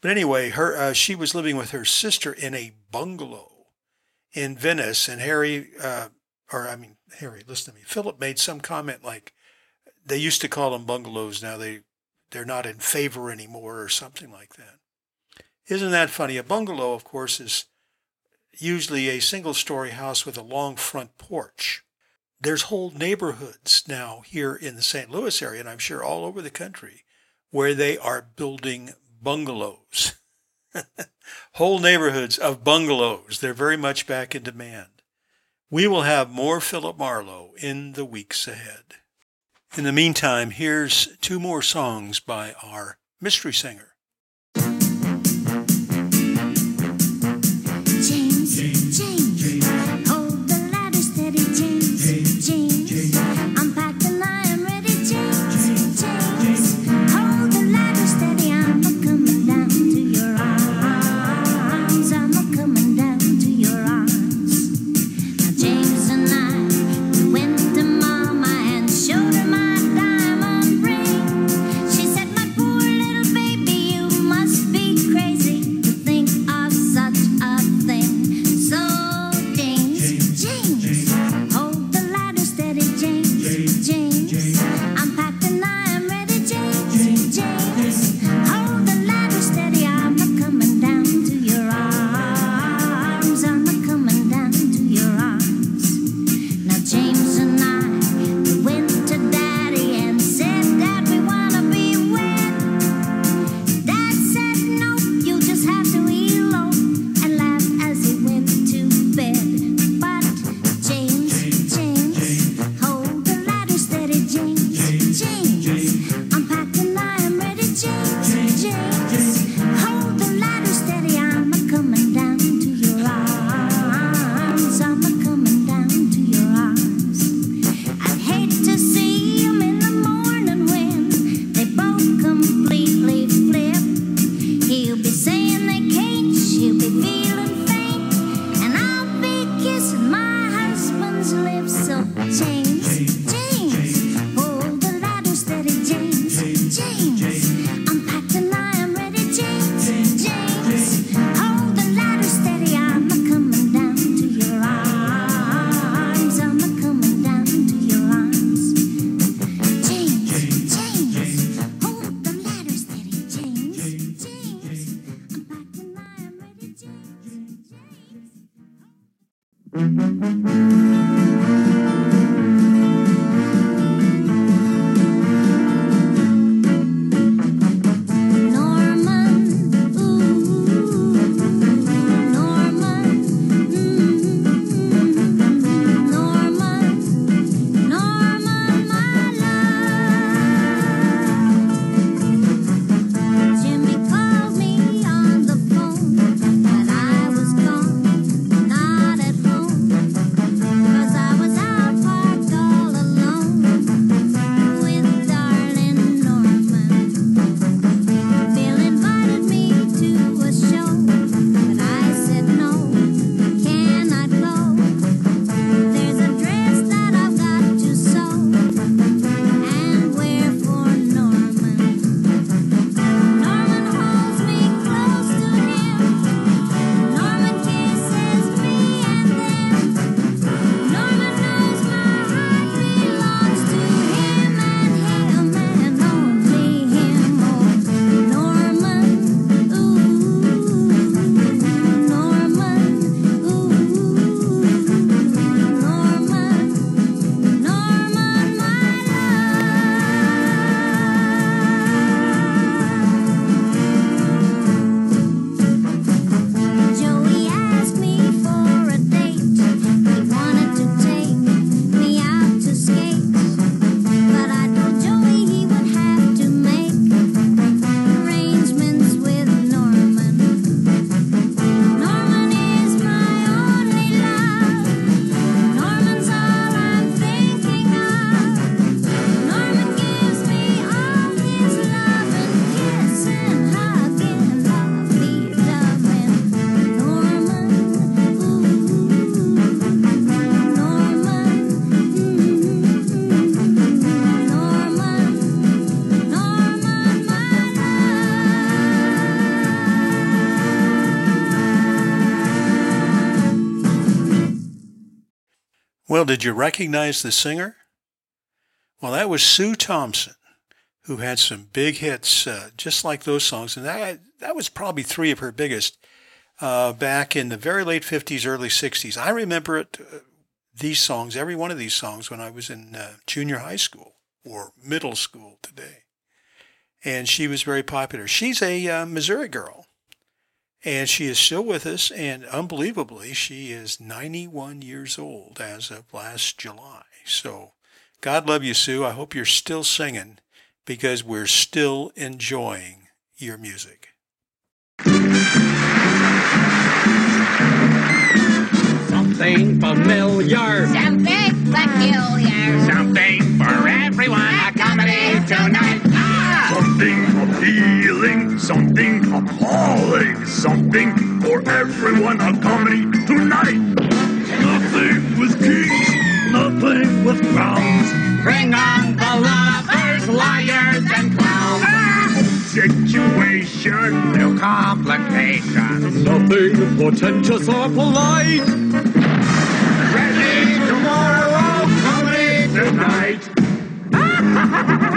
But anyway, her uh, she was living with her sister in a bungalow in Venice, and Harry, uh, or I mean Harry, listen to me. Philip made some comment like they used to call them bungalows. Now they they're not in favor anymore, or something like that. Isn't that funny? A bungalow, of course, is usually a single story house with a long front porch there's whole neighborhoods now here in the St. Louis area, and I'm sure all over the country, where they are building bungalows. whole neighborhoods of bungalows. They're very much back in demand. We will have more Philip Marlowe in the weeks ahead. In the meantime, here's two more songs by our mystery singer. Well, did you recognize the singer? Well, that was Sue Thompson, who had some big hits uh, just like those songs. And that, that was probably three of her biggest uh, back in the very late 50s, early 60s. I remember it, uh, these songs, every one of these songs, when I was in uh, junior high school or middle school today. And she was very popular. She's a uh, Missouri girl. And she is still with us, and unbelievably, she is 91 years old as of last July. So, God love you, Sue. I hope you're still singing because we're still enjoying your music. Something familiar. Something peculiar. Something for everyone. A comedy tonight. Ah! Something appealing, something appalling, something for everyone. A comedy tonight. Nothing with kings, nothing with crowns. Bring on the lovers, liars, and clowns. Situation, No complications. nothing portentous or polite. Ready tomorrow, comedy Tonight.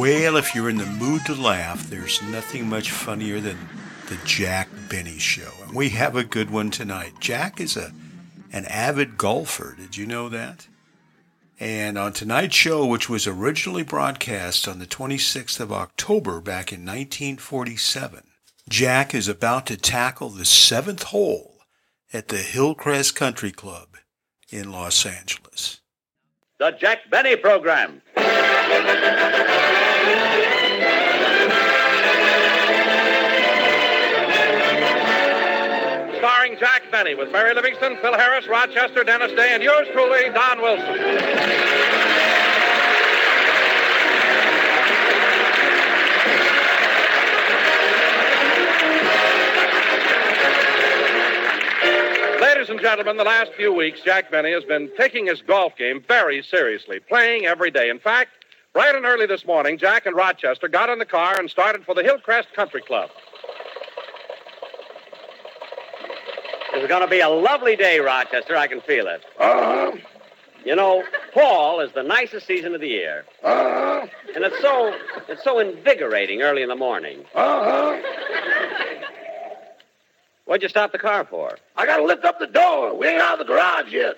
Well, if you're in the mood to laugh, there's nothing much funnier than the Jack Benny Show. And we have a good one tonight. Jack is a an avid golfer. Did you know that? And on tonight's show, which was originally broadcast on the 26th of October back in 1947, Jack is about to tackle the seventh hole at the Hillcrest Country Club in Los Angeles. The Jack Benny Program. Jack Benny with Mary Livingstone, Phil Harris, Rochester, Dennis Day, and yours truly, Don Wilson. Ladies and gentlemen, the last few weeks, Jack Benny has been taking his golf game very seriously, playing every day. In fact, bright and early this morning, Jack and Rochester got in the car and started for the Hillcrest Country Club. It's going to be a lovely day, Rochester. I can feel it. Uh-huh. You know, fall is the nicest season of the year. Uh-huh. And it's so it's so invigorating early in the morning. Uh-huh. What'd you stop the car for? I gotta lift up the door. We ain't out of the garage yet.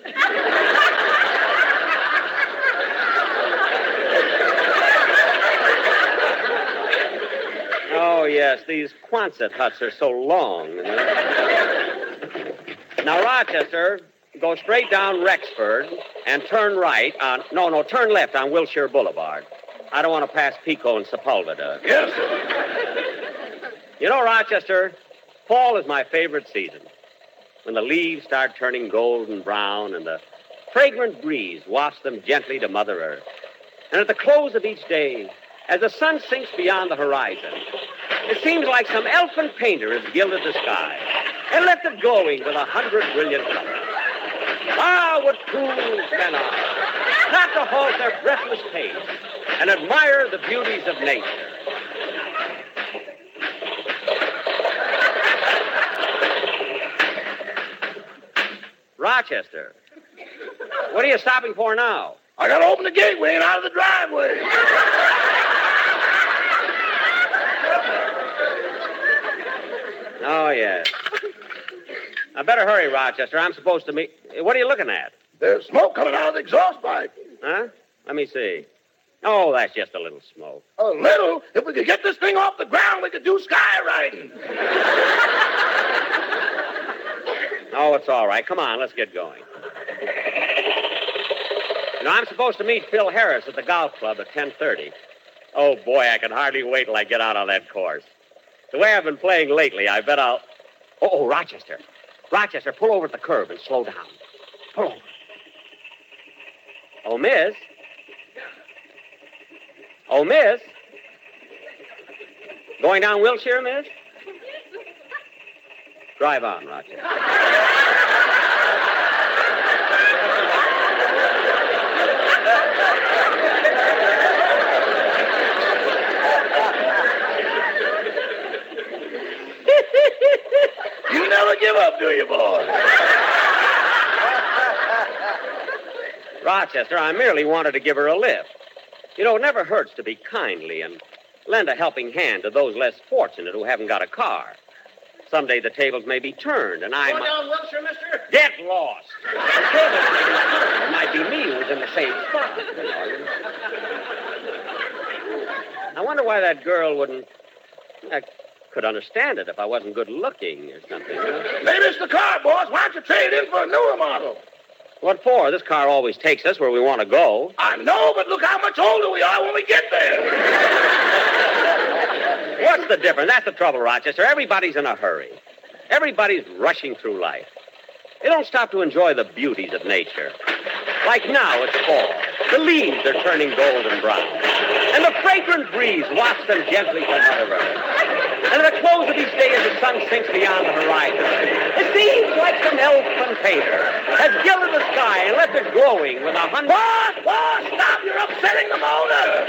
Oh, yes, these Quonset huts are so long. Now, Rochester, go straight down Rexford and turn right on. No, no, turn left on Wilshire Boulevard. I don't want to pass Pico and Sepulveda. Yes, sir. You know, Rochester, fall is my favorite season. When the leaves start turning golden brown and the fragrant breeze wafts them gently to Mother Earth. And at the close of each day, as the sun sinks beyond the horizon, it seems like some elfin painter has gilded the sky and left it glowing with a hundred brilliant colors. Ah, what fools men are! Not to halt their breathless pace and admire the beauties of nature. Rochester, what are you stopping for now? I gotta open the gateway and out of the driveway. Oh, yes. I better hurry, Rochester. I'm supposed to meet. What are you looking at? There's smoke coming out of the exhaust pipe. Huh? Let me see. Oh, that's just a little smoke. A little. If we could get this thing off the ground, we could do skywriting. Oh, it's all right. Come on, let's get going. You know, I'm supposed to meet Phil Harris at the golf club at 10:30. Oh boy, I can hardly wait till I get out on that course. The way I've been playing lately, I bet I'll. Oh, oh, Rochester, Rochester, pull over at the curb and slow down. Pull over. Oh, Miss. Oh, Miss. Going down Wilshire, Miss? Drive on, Rochester. You never give up, do you, boy? Rochester, I merely wanted to give her a lift. You know, it never hurts to be kindly and lend a helping hand to those less fortunate who haven't got a car. Someday the tables may be turned, and I Going might down Wilshire, mister? get lost. The tables may be turned. It might be me who's in the same spot. you know. I wonder why that girl wouldn't. I could understand it if I wasn't good looking or something. Maybe it's the car, boss. Why don't you trade in for a newer model? What for? This car always takes us where we want to go. I know, but look how much older we are when we get there. What's the difference? That's the trouble, Rochester. Everybody's in a hurry. Everybody's rushing through life. They don't stop to enjoy the beauties of nature. Like now, it's fall. The leaves are turning golden brown. And the fragrant breeze wafts them gently to Mother Earth. And at the close of each day, as the sun sinks beyond the horizon, it seems like some elfin painter has gilded the sky and left it glowing with a hundred... Boss, boss, stop! You're upsetting the motor.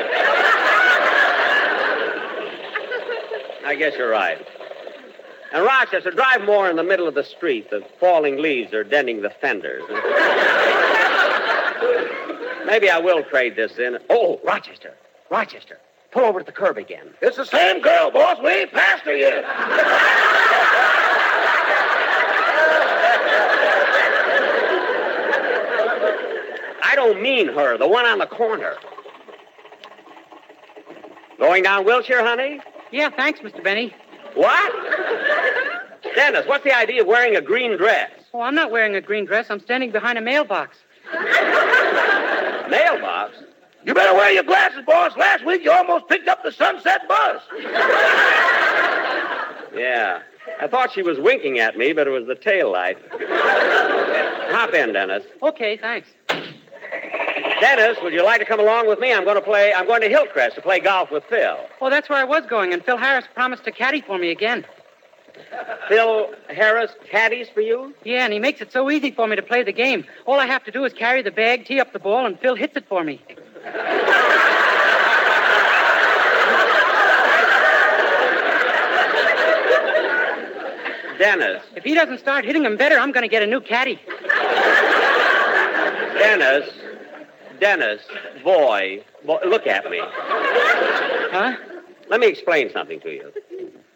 I guess you're right. And Rochester, drive more in the middle of the street. The falling leaves are denting the fenders. Maybe I will trade this in. Oh, Rochester, Rochester, pull over at the curb again. It's the same girl, boss. We ain't past her yet. I don't mean her, the one on the corner. Going down Wilshire, honey? Yeah, thanks, Mr. Benny. What? Dennis, what's the idea of wearing a green dress? Oh, I'm not wearing a green dress. I'm standing behind a mailbox. Mailbox? You better wear your glasses, boss. Last week you almost picked up the sunset bus. Yeah. I thought she was winking at me, but it was the tail light. Hop in, Dennis. Okay, thanks. Dennis, would you like to come along with me? I'm going to play. I'm going to Hillcrest to play golf with Phil. Oh, that's where I was going, and Phil Harris promised to caddy for me again. Phil Harris caddies for you? Yeah, and he makes it so easy for me to play the game. All I have to do is carry the bag, tee up the ball, and Phil hits it for me. Dennis. If he doesn't start hitting them better, I'm going to get a new caddy. Dennis. Dennis. Boy. boy. Look at me. Huh? Let me explain something to you.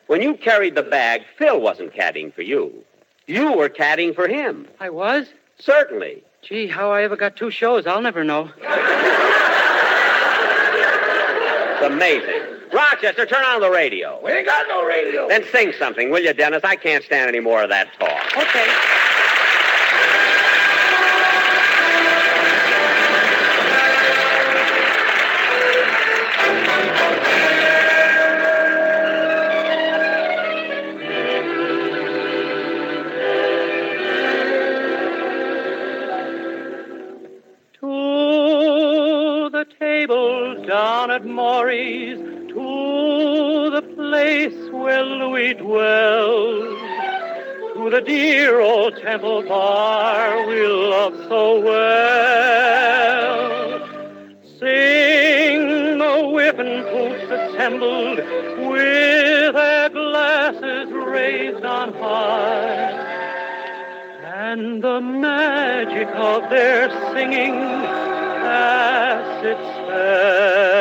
When you carried the bag, Phil wasn't caddying for you. You were caddying for him. I was? Certainly. Gee, how I ever got two shows, I'll never know. It's amazing. Rochester, turn on the radio. We ain't got no radio. Then sing something, will you, Dennis? I can't stand any more of that talk. Okay. At to the place where Louis dwells, to the dear old temple bar we love so well. Sing the Whiffenpoofs assembled with their glasses raised on high. And the magic of their singing casts its spell.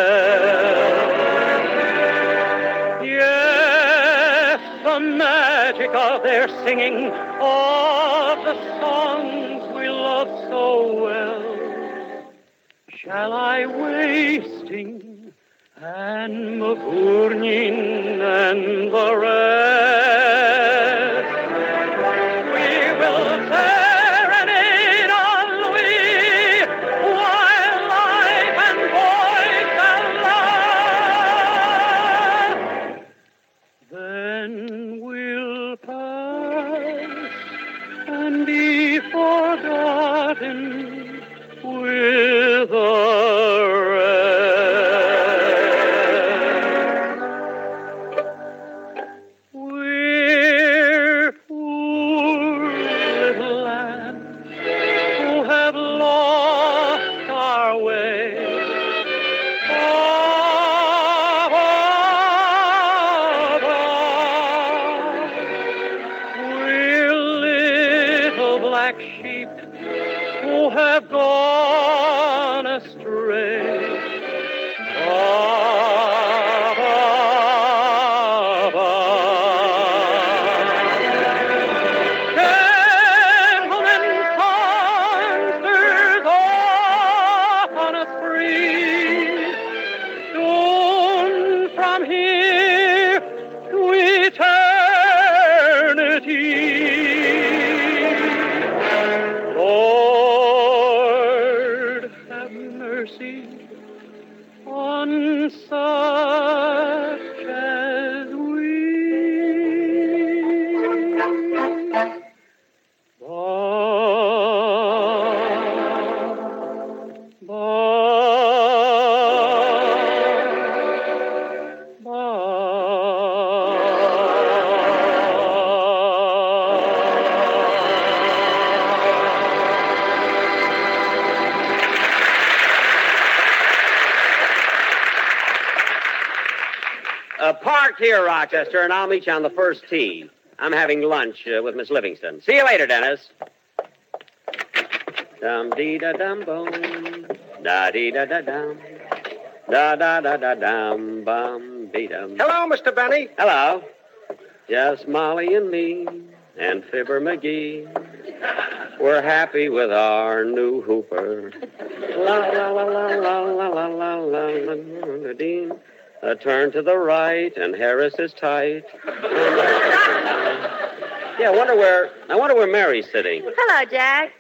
Their singing, all the songs we love so well. Shall I wasting and Mavourneen and the rest? sheep Rochester, and I'll meet you on the first tee. I'm having lunch uh, with Miss Livingstone. See you later, Dennis. Dum dee da dum boom. Da dee da da dum. Da da da da dum bum dee dum. Hello, Mr. Benny. Hello. Just Molly and me and Fibber McGee. We're happy with our new hooper. La la la la la la la la la la. A turn to the right and Harris is tight. Yeah, I wonder where I wonder where Mary's sitting. Hello, Jack.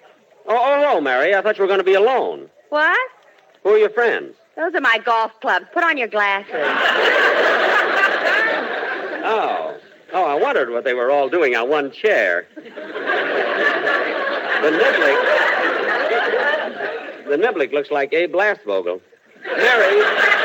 Oh, oh, hello, Mary. I thought you were going to be alone. What? Who are your friends? Those are my golf clubs. Put on your glasses. Oh. Oh, I wondered what they were all doing on one chair. The Niblick. The Niblick looks like Abe Lastfogel. Mary.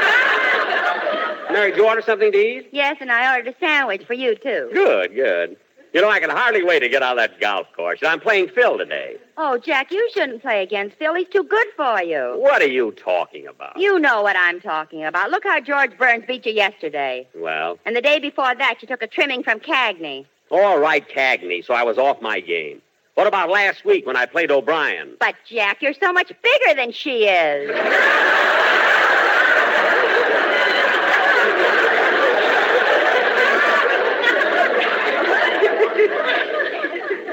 Mary, did you order something to eat? yes, and I ordered a sandwich for you, too. Good, good. You know, I can hardly wait to get on that golf course. I'm playing Phil today. Oh, Jack, you shouldn't play against Phil. He's too good for you. What are you talking about? You know what I'm talking about. Look how George Burns beat you yesterday. Well, And the day before that, you took a trimming from Cagney. all right, Cagney, so I was off my game. What about last week when I played O'Brien? But, Jack, you're so much bigger than she is.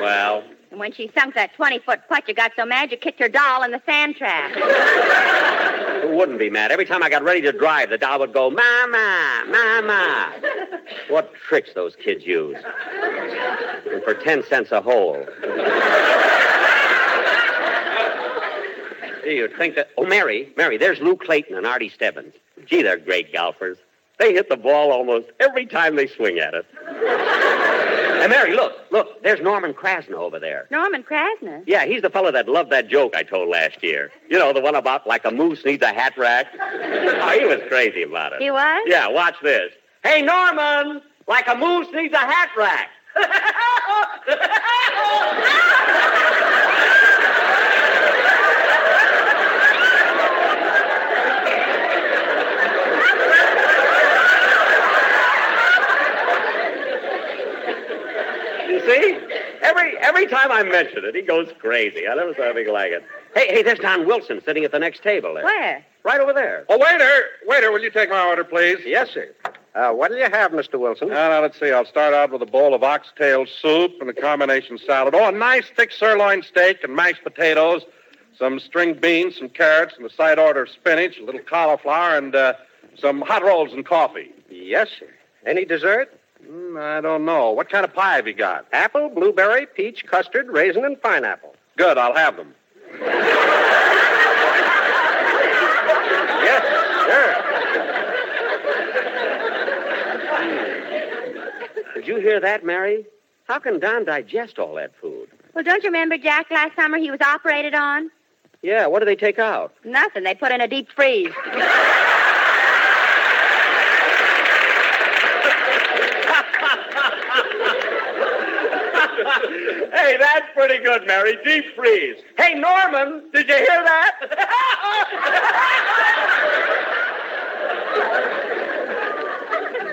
Well, And when she sunk that 20 foot putt, you got so mad you kicked her doll in the sand trap. who wouldn't be mad? Every time I got ready to drive, the doll would go, Mama, Mama. What tricks those kids use. And for 10 cents a hole. Gee, you'd think that. Oh, Mary, Mary, there's Lou Clayton and Artie Stebbins. Gee, they're great golfers. They hit the ball almost every time they swing at it. And Mary, look, look, there's Norman Krasna over there. Norman Krasna. Yeah, he's the fellow that loved that joke I told last year. You know, the one about like a moose needs a hat rack. oh, he was crazy about it. He was? Yeah, watch this. Hey, Norman, like a moose needs a hat rack. You see? Every every time I mention it, he goes crazy. I never saw anything like it. Hey, hey, there's Don Wilson sitting at the next table there. Where? Right over there. Oh, waiter! Waiter, will you take my order, please? Yes, sir. Uh, what do you have, Mr. Wilson? Now, now, let's see. I'll start out with a bowl of oxtail soup and a combination salad. Oh, a nice thick sirloin steak and mashed potatoes, some string beans, some carrots, and a side order of spinach, a little cauliflower, and uh, some hot rolls and coffee. Yes, sir. Any dessert? Mm, I don't know. What kind of pie have you got? Apple, blueberry, peach, custard, raisin, and pineapple. Good, I'll have them. Yes, sir. Did you hear that, Mary? How can Don digest all that food? Well, don't you remember Jack last summer he was operated on? Yeah, what do they take out? Nothing. They put in a deep freeze. hey, that's pretty good, Mary. Deep freeze. Hey, Norman, did you hear that?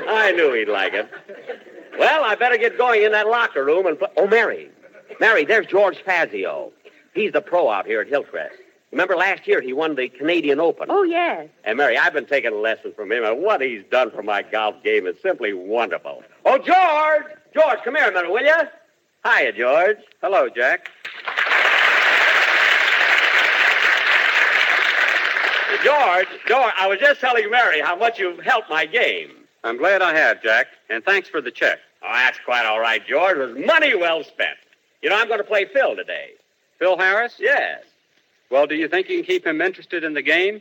I knew he'd like it. Well, I better get going in that locker room and. Pl- oh, Mary. Mary, there's George Fazio. He's the pro out here at Hillcrest. Remember last year he won the Canadian Open? Oh, yes. And Mary, I've been taking lessons from him, and what he's done for my golf game is simply wonderful. Oh, George! George, come here a minute, will you? Hiya, George. Hello, Jack. George, George, I was just telling Mary how much you've helped my game. I'm glad I have, Jack, and thanks for the check. Oh, that's quite all right, George. It was money well spent. You know, I'm going to play Phil today. Phil Harris? Yes. Well, do you think you can keep him interested in the game?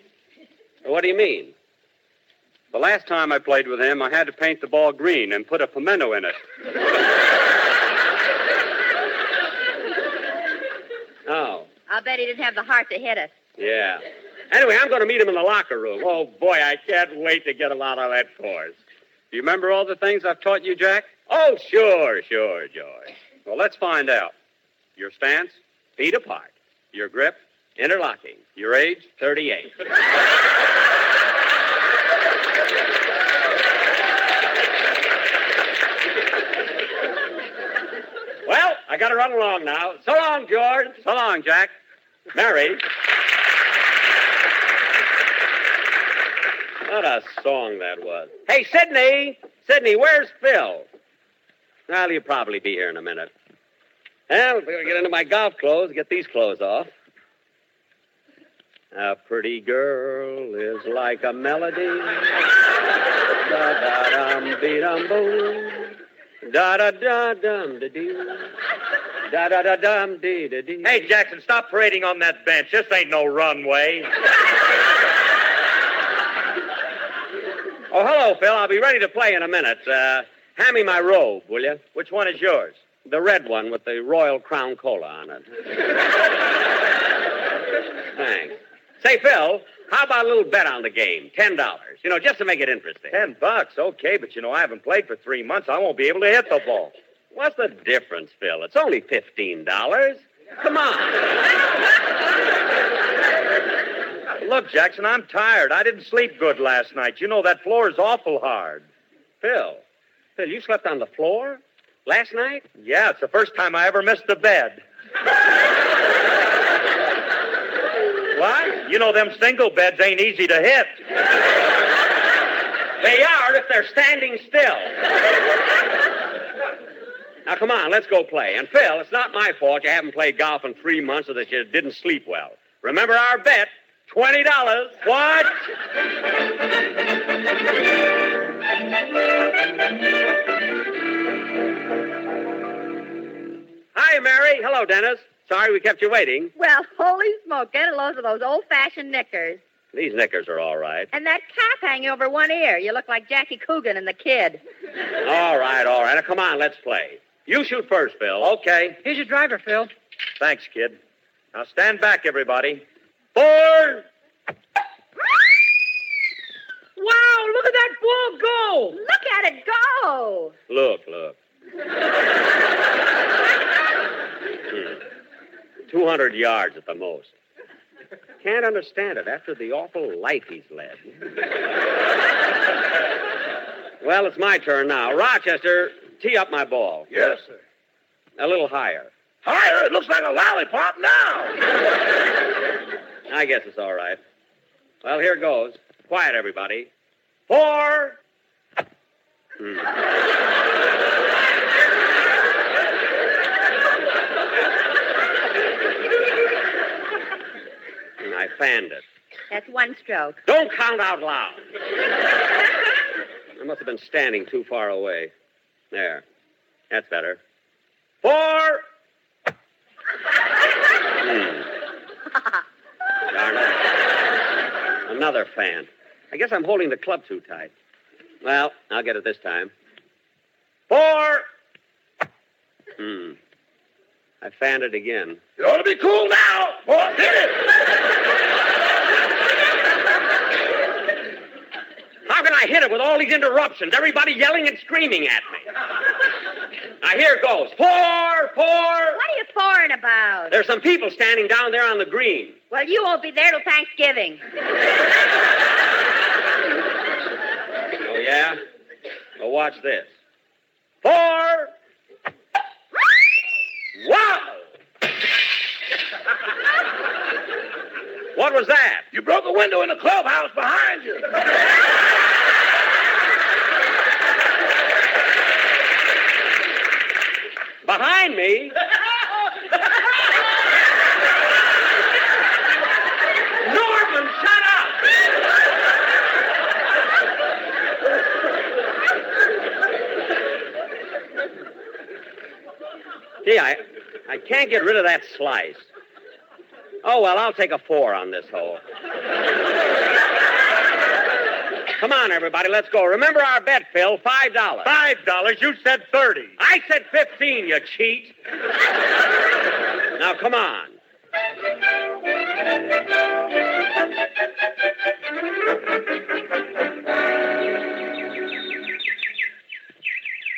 What do you mean? The last time I played with him, I had to paint the ball green and put a pimento in it. Oh, I'll bet he didn't have the heart to hit us. yeah. Anyway, I'm going to meet him in the locker room. Oh, boy, I can't wait to get him out of that course. Do you remember all the things I've taught you, Jack? Oh, sure, sure, George. Well, let's find out. Your stance? Feet apart. Your grip? Interlocking. Your age? 38. well, I got to run along now. So long, George. So long, Jack. Mary. What a song that was. Hey, Sidney! Sidney, where's Phil? Well, he'll probably be here in a minute. Well, going to get into my golf clothes, get these clothes off. A pretty girl is like a melody. Da da dum dee dum boom. Da da da dum da dee. Da da da dum dee da dee. Hey, Jackson, stop parading on that bench. This ain't no runway. Oh, hello, Phil. I'll be ready to play in a minute. Uh, hand me my robe, will you? Which one is yours? The red one with the Royal Crown Cola on it. Thanks. Say, Phil, how about a little bet on the game? Ten dollars. You know, just to make it interesting. Ten bucks, okay, but you know, I haven't played for three months. I won't be able to hit the ball. What's the difference, Phil? It's only fifteen dollars. Come on. Look, Jackson, I'm tired. I didn't sleep good last night. You know that floor is awful hard. Phil, Phil, you slept on the floor last night? Yeah, it's the first time I ever missed the bed. what? You know them single beds ain't easy to hit. They are if they're standing still. Now, come on, let's go play. And, Phil, it's not my fault you haven't played golf in three months or that you didn't sleep well. Remember our bet $20. What? Hi, Mary. Hello, Dennis. Sorry we kept you waiting. Well, holy smoke, get a load of those old-fashioned knickers. These knickers are all right. And that cap hanging over one ear. You look like Jackie Coogan and the kid. All right, all right. Now, come on, let's play. You shoot first, Phil. Okay. Here's your driver, Phil. Thanks, kid. Now stand back, everybody. Fore. Wow, look at that ball go! Look at it go! Look, look. Hmm. 200 yards at the most. Can't understand it after the awful life he's led. well, it's my turn now. Rochester, tee up my ball. Yes, sir. A little higher. Higher? It looks like a lollipop now. I guess it's all right. Well, here goes. Quiet, everybody. Fore. Hmm. I fanned it. That's one stroke. Don't count out loud. I must have been standing too far away. There. That's better. Fore. Hmm. Darn it. Another fan. I guess I'm holding the club too tight. Well, I'll get it this time. Fore. Hmm. I fanned it again. You ought to be cool now. Boy, hit it. How can I hit it with all these interruptions? Everybody yelling and screaming at me. Now, here goes. Fore, fore. What are you foreign about? There's some people standing down there on the green. Well, you won't be there till Thanksgiving. Oh, yeah? Well, watch this. Fore. Wow! What was that? You broke a window in the clubhouse behind you. Behind me? Norman, shut up! Gee, I, I can't get rid of that slice. Oh, well, I'll take a four on this hole. Come on, everybody, let's go. Remember our bet, Phil, five dollars. Five dollars? You said thirty. I said fifteen, you cheat. now, come on.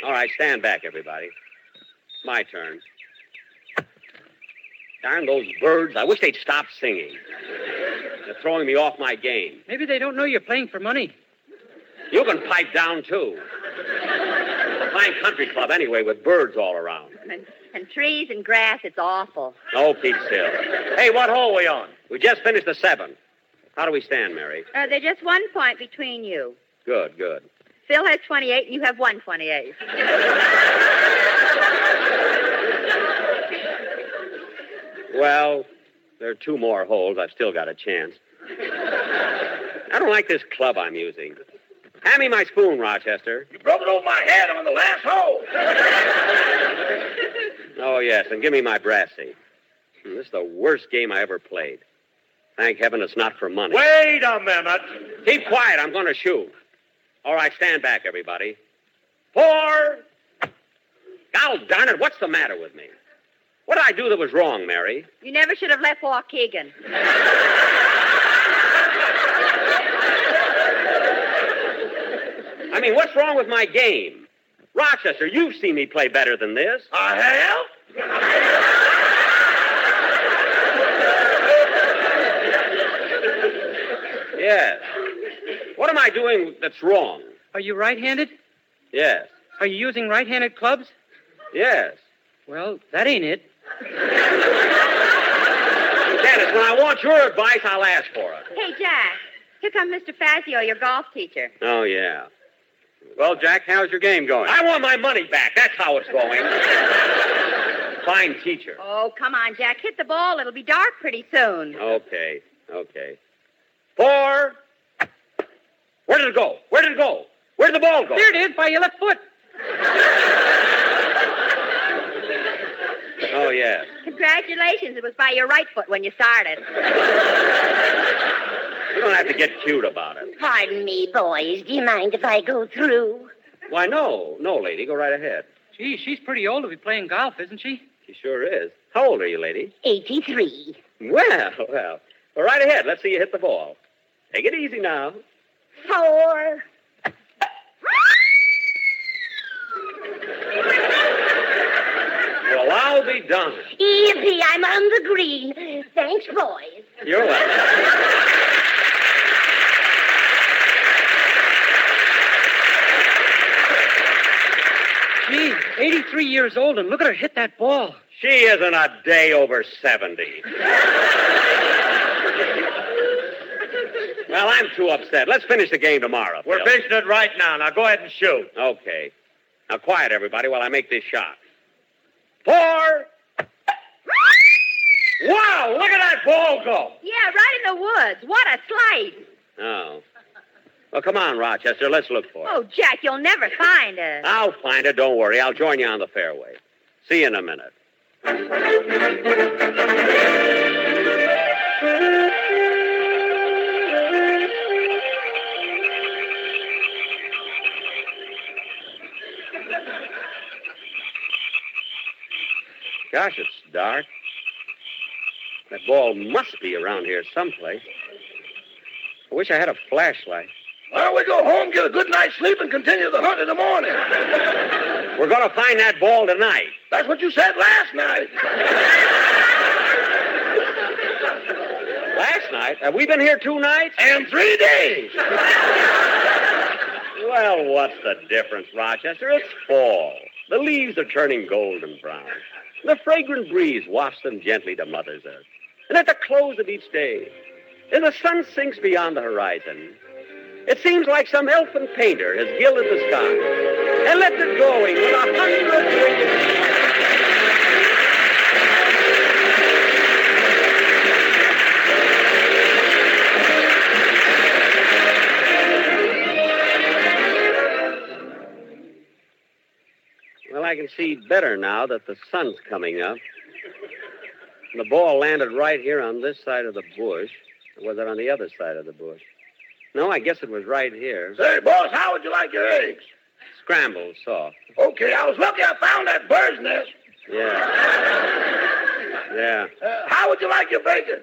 All right, stand back, everybody. It's my turn. Darn those birds. I wish they'd stop singing. They're throwing me off my game. Maybe they don't know you're playing for money. You can pipe down, too. A fine country club, anyway, with birds all around. And, and trees and grass, it's awful. Oh, keep still. Hey, what hole we on? We just finished the seven. How do we stand, Mary? Uh, there's just one point between you. Good, good. Phil has 28, and you have 128. Well, there are two more holes. I've still got a chance. I don't like this club I'm using. Hand me my spoon, Rochester. You broke it over my head on the last hole. Oh, yes, and give me my brassy. Hmm, This is the worst game I ever played. Thank heaven it's not for money. Wait a minute. Keep quiet. I'm going to shoot. All right, stand back, everybody. Fore. God darn it, what's the matter with me? What did I do that was wrong, Mary? You never should have left Waukegan. I mean, what's wrong with my game? Rochester, you've seen me play better than this. I have? Yes. What am I doing that's wrong? Are you right-handed? Yes. Are you using right-handed clubs? Yes. Well, that ain't it. Dennis, when I want your advice, I'll ask for it. Hey, Jack. Here comes Mr. Fazio, your golf teacher. Oh, yeah. Well, Jack, how's your game going? I want my money back. That's how it's going. Fine teacher. Oh, come on, Jack. Hit the ball. It'll be dark pretty soon. Okay, okay. Fore. Where did it go? Where did it go? Where did the ball go? There it is, by your left foot. Oh, yeah. Congratulations. It was by your right foot when you started. You don't have to get cute about it. Pardon me, boys. Do you mind if I go through? Why, no. No, lady. Go right ahead. Gee, she's pretty old to be playing golf, isn't she? She sure is. How old are you, lady? 83. Well, well. Well, right ahead. Let's see you hit the ball. Take it easy now. Fore. Well, I'll be done. Yippee, I'm on the green. Thanks, boys. You're welcome. Gee, 83 years old, and look at her hit that ball. She isn't a day over 70. well, I'm too upset. Let's finish the game tomorrow. We're Phil. finishing it right now. Now go ahead and shoot. Okay. Now, quiet, everybody, while I make this shot. Fore. Wow, look at that ball go. Yeah, right in the woods. What a slice. Oh. Well, come on, Rochester. Let's look for it. Oh, Jack, you'll never find us. I'll find it. Don't worry. I'll join you on the fairway. See you in a minute. Gosh, it's dark. That ball must be around here someplace. I wish I had a flashlight. Why don't we go home, get a good night's sleep, and continue the hunt in the morning? We're going to find that ball tonight. That's what you said last night. Last night? Have we been here two nights? And three days. Well, what's the difference, Rochester? It's fall. The leaves are turning golden brown. The fragrant breeze wafts them gently to Mother's Earth. And at the close of each day, As the sun sinks beyond the horizon, it seems like some elfin painter has gilded the sky and left it glowing with a hundred Well, I can see better now that the sun's coming up. The ball landed right here on this side of the bush. Or was it on the other side of the bush? No, I guess it was right here. Say, boss, how would you like your eggs? Scrambled soft. Okay, I was lucky I found that bird's nest. Yeah. Yeah. Uh, how would you like your bacon?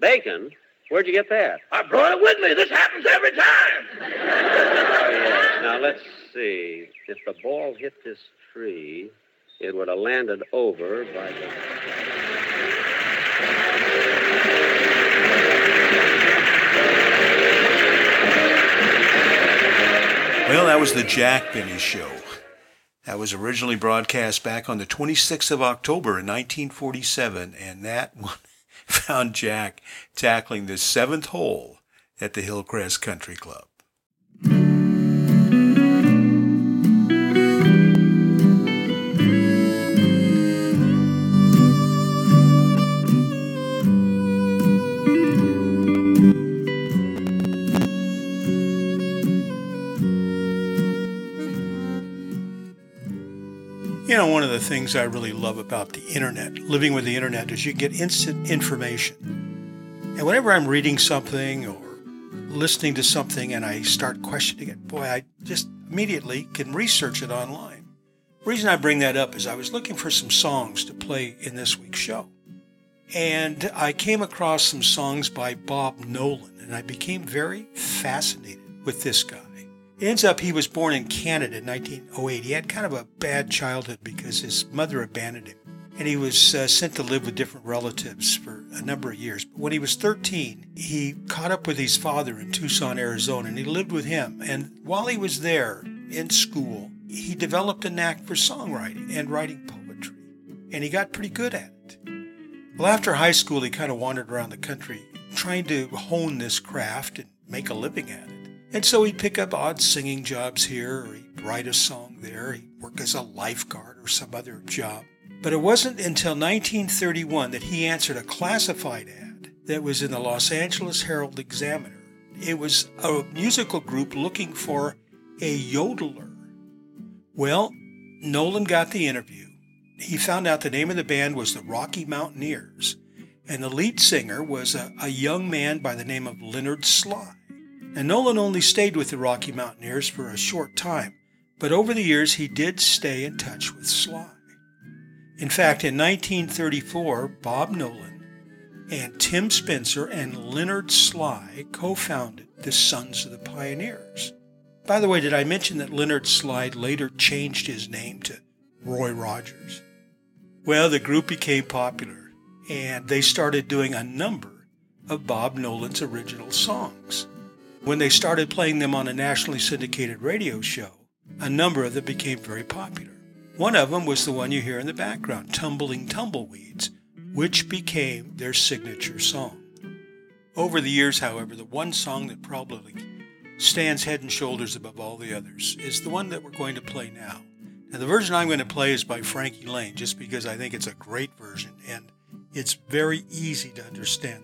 Bacon? Where'd you get that? I brought it with me. This happens every time. yes. Now, let's see. If the ball hit this tree, it would have landed over by the. Well, that was the Jack Benny Show. That was originally broadcast back on the 26th of October in 1947, and that one found Jack tackling the seventh hole at the Hillcrest Country Club. You know, one of the things I really love about the internet, living with the internet, is you get instant information. And whenever I'm reading something or listening to something and I start questioning it, boy, I just immediately can research it online. The reason I bring that up is I was looking for some songs to play in this week's show. And I came across some songs by Bob Nolan, and I became very fascinated with this guy. Ends up he was born in Canada in 1908. He had kind of a bad childhood because his mother abandoned him. And he was uh, sent to live with different relatives for a number of years. But when he was 13, he caught up with his father in Tucson, Arizona, and he lived with him. And while he was there in school, he developed a knack for songwriting and writing poetry. And he got pretty good at it. Well, after high school, he kind of wandered around the country trying to hone this craft and make a living at it. And so he'd pick up odd singing jobs here, or he'd write a song there, he'd work as a lifeguard or some other job. But it wasn't until 1931 that he answered a classified ad that was in the Los Angeles Herald Examiner. It was a musical group looking for a yodeler. Well, Nolan got the interview. He found out the name of the band was the Rocky Mountaineers, and the lead singer was a, a young man by the name of Leonard Slye. And Nolan only stayed with the Rocky Mountaineers for a short time, but over the years he did stay in touch with Slye. In fact, in 1934, Bob Nolan and Tim Spencer and Leonard Slye co founded the Sons of the Pioneers. By the way, did I mention that Leonard Slye later changed his name to Roy Rogers? Well, the group became popular, and they started doing a number of Bob Nolan's original songs. When they started playing them on a nationally syndicated radio show, a number of them became very popular. One of them was the one you hear in the background, Tumbling Tumbleweeds, which became their signature song. Over the years, however, the one song that probably stands head and shoulders above all the others is the one that we're going to play now. Now, the version I'm going to play is by Frankie Laine, just because I think it's a great version and it's very easy to understand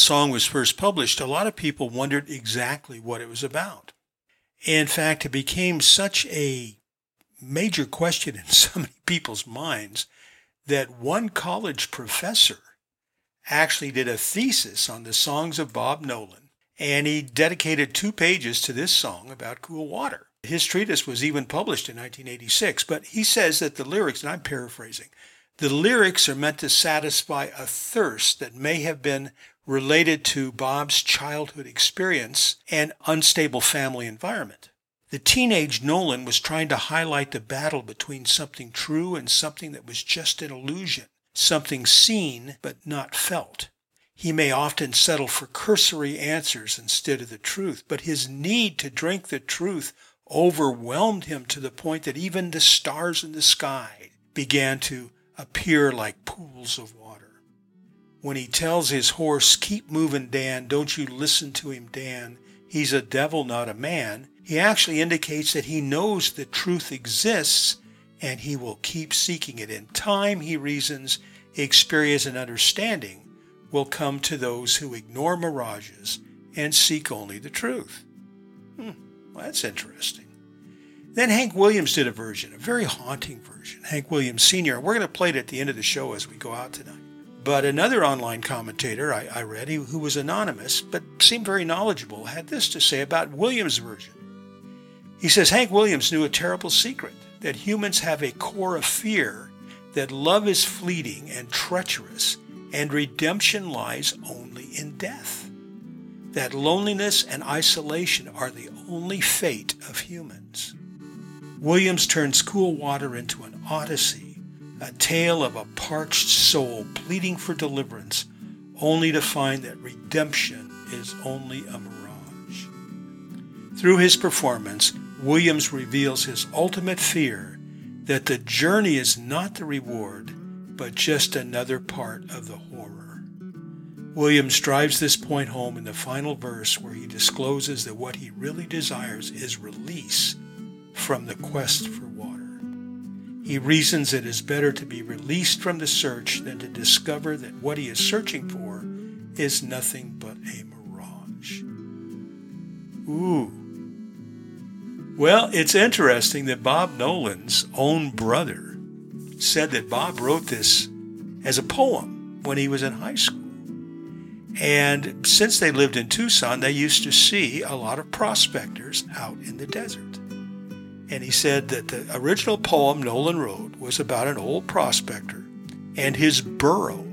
song was first published, a lot of people wondered exactly what it was about. In fact, it became such a major question in so many people's minds that one college professor actually did a thesis on the songs of Bob Nolan, and he dedicated two pages to this song about cool water. His treatise was even published in 1986, but he says that the lyrics, and I'm paraphrasing, the lyrics are meant to satisfy a thirst that may have been related to Bob's childhood experience and unstable family environment. The teenage Nolan was trying to highlight the battle between something true and something that was just an illusion, something seen but not felt. He may often settle for cursory answers instead of the truth, but his need to drink the truth overwhelmed him to the point that even the stars in the sky began to appear like pools of. When he tells his horse, Keep moving, Dan, don't you listen to him, Dan, he's a devil, not a man, he actually indicates that he knows the truth exists and he will keep seeking it. In time, he reasons, experience and understanding will come to those who ignore mirages and seek only the truth. Hmm, well, that's interesting. Then Hank Williams did a version, a very haunting version. Hank Williams Sr. We're going to play it at the end of the show as we go out tonight. But another online commentator I, I read, who was anonymous but seemed very knowledgeable, had this to say about Williams' version. He says Hank Williams knew a terrible secret that humans have a core of fear, that love is fleeting and treacherous, and redemption lies only in death. That loneliness and isolation are the only fate of humans. Williams turns cool water into an odyssey, a tale of a parched soul pleading for deliverance, only to find that redemption is only a mirage. Through his performance, Williams reveals his ultimate fear that the journey is not the reward, but just another part of the horror. Williams drives this point home in the final verse where he discloses that what he really desires is release from the quest for. He reasons it is better to be released from the search than to discover that what he is searching for is nothing but a mirage. Ooh. Well, it's interesting that Bob Nolan's own brother said that Bob wrote this as a poem when he was in high school. And since they lived in Tucson, they used to see a lot of prospectors out in the desert. And he said that the original poem Nolan wrote was about an old prospector and his burro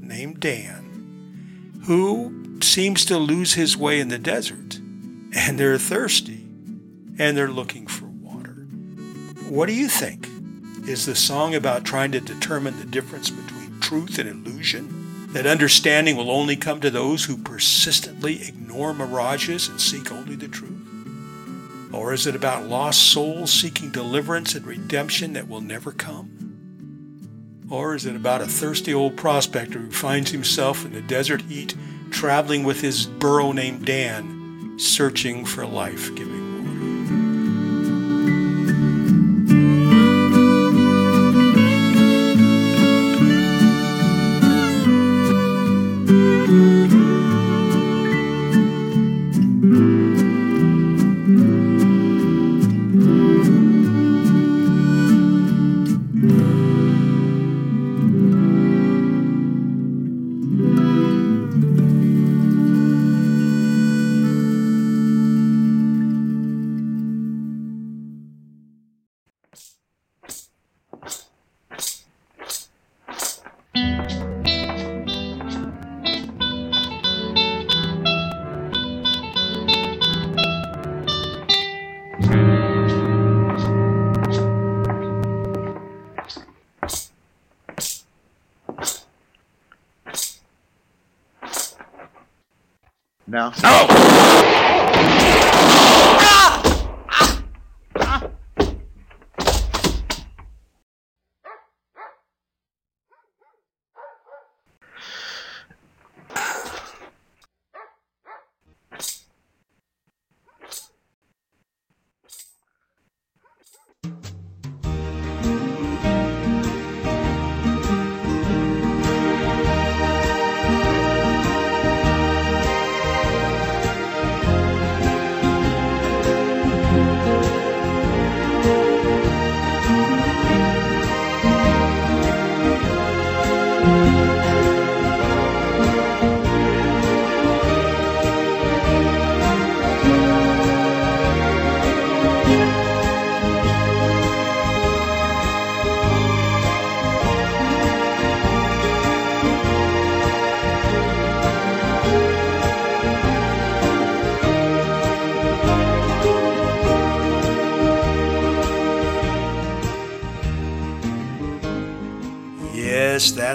named Dan, who seems to lose his way in the desert and they're thirsty and they're looking for water. What do you think? Is the song about trying to determine the difference between truth and illusion? That understanding will only come to those who persistently ignore mirages and seek only the truth? Or is it about lost souls seeking deliverance and redemption that will never come? Or is it about a thirsty old prospector who finds himself in the desert heat traveling with his burro named Dan, searching for life giving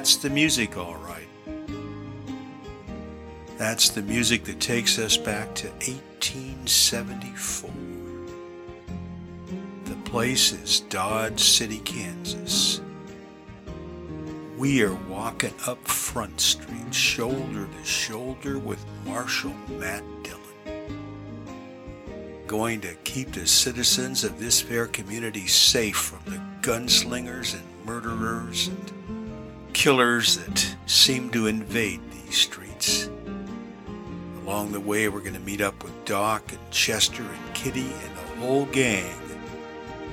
that's the music, all right. That's the music that takes us back to 1874. The place is Dodge City, Kansas. We are walking up Front Street, shoulder to shoulder with Marshal Matt Dillon. Going to keep the citizens of this fair community safe from the gunslingers and murderers and killers that seem to invade these streets. Along the way, we're going to meet up with Doc and Chester and Kitty and the whole gang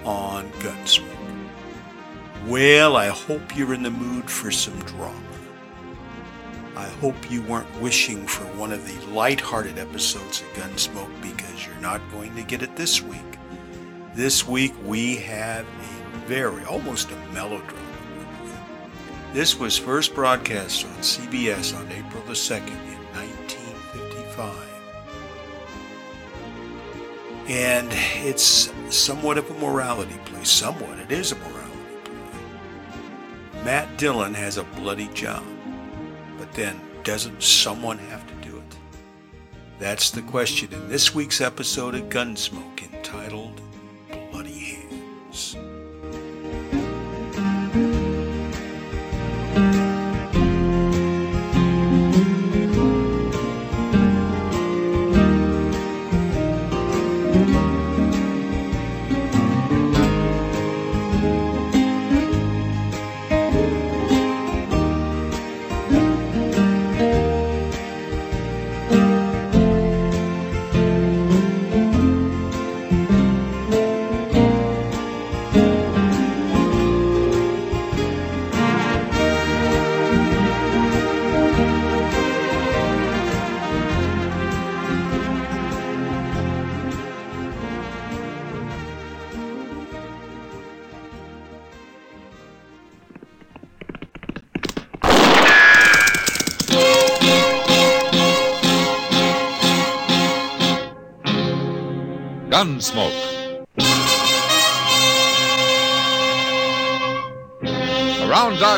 on Gunsmoke. Well, I hope you're in the mood for some drama. I hope you weren't wishing for one of the light-hearted episodes of Gunsmoke because you're not going to get it this week. This week we have a very, almost a melodrama. This was first broadcast on CBS on April the 2nd in 1955. And it's somewhat of a morality play. Somewhat. It is a morality play. Matt Dillon has a bloody job. But then, doesn't someone have to do it? That's the question in this week's episode of Gunsmoke entitled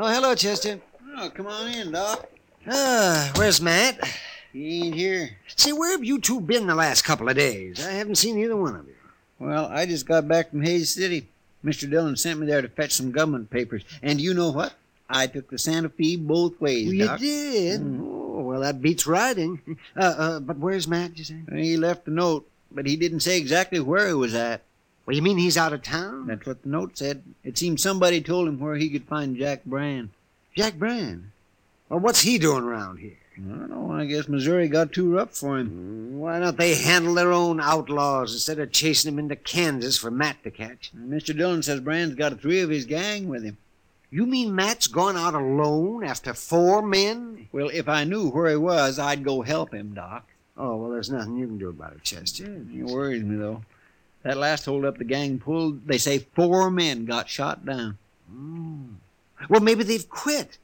Oh, hello, Chester. Oh, come on in, Doc. Ah, where's Matt? He ain't here. Say, where have you two been the last couple of days? I haven't seen either one of you. Well, I just got back from Hays City. Mr. Dillon sent me there to fetch some government papers. And you know what? I took the Santa Fe both ways, Well, you Doc. did? Oh, well, that beats riding. Uh, uh, but where's Matt, you say? He left a note, but he didn't say exactly where he was at. Well, you mean he's out of town? That's what the note said. It seemed somebody told him where he could find Jack Brand. Jack Brand? Well, what's he doing around here? I don't know. I guess Missouri got too rough for him. Why don't they handle their own outlaws instead of chasing them into Kansas for Matt to catch? Mr. Dillon says Brand's got three of his gang with him. You mean Matt's gone out alone after four men? Well, if I knew where he was, I'd go help him, Doc. Oh, well, there's nothing you can do about it, Chester. It worries me, though. That last holdup the gang pulled, they say four men got shot down. Mm. Well, maybe they've quit.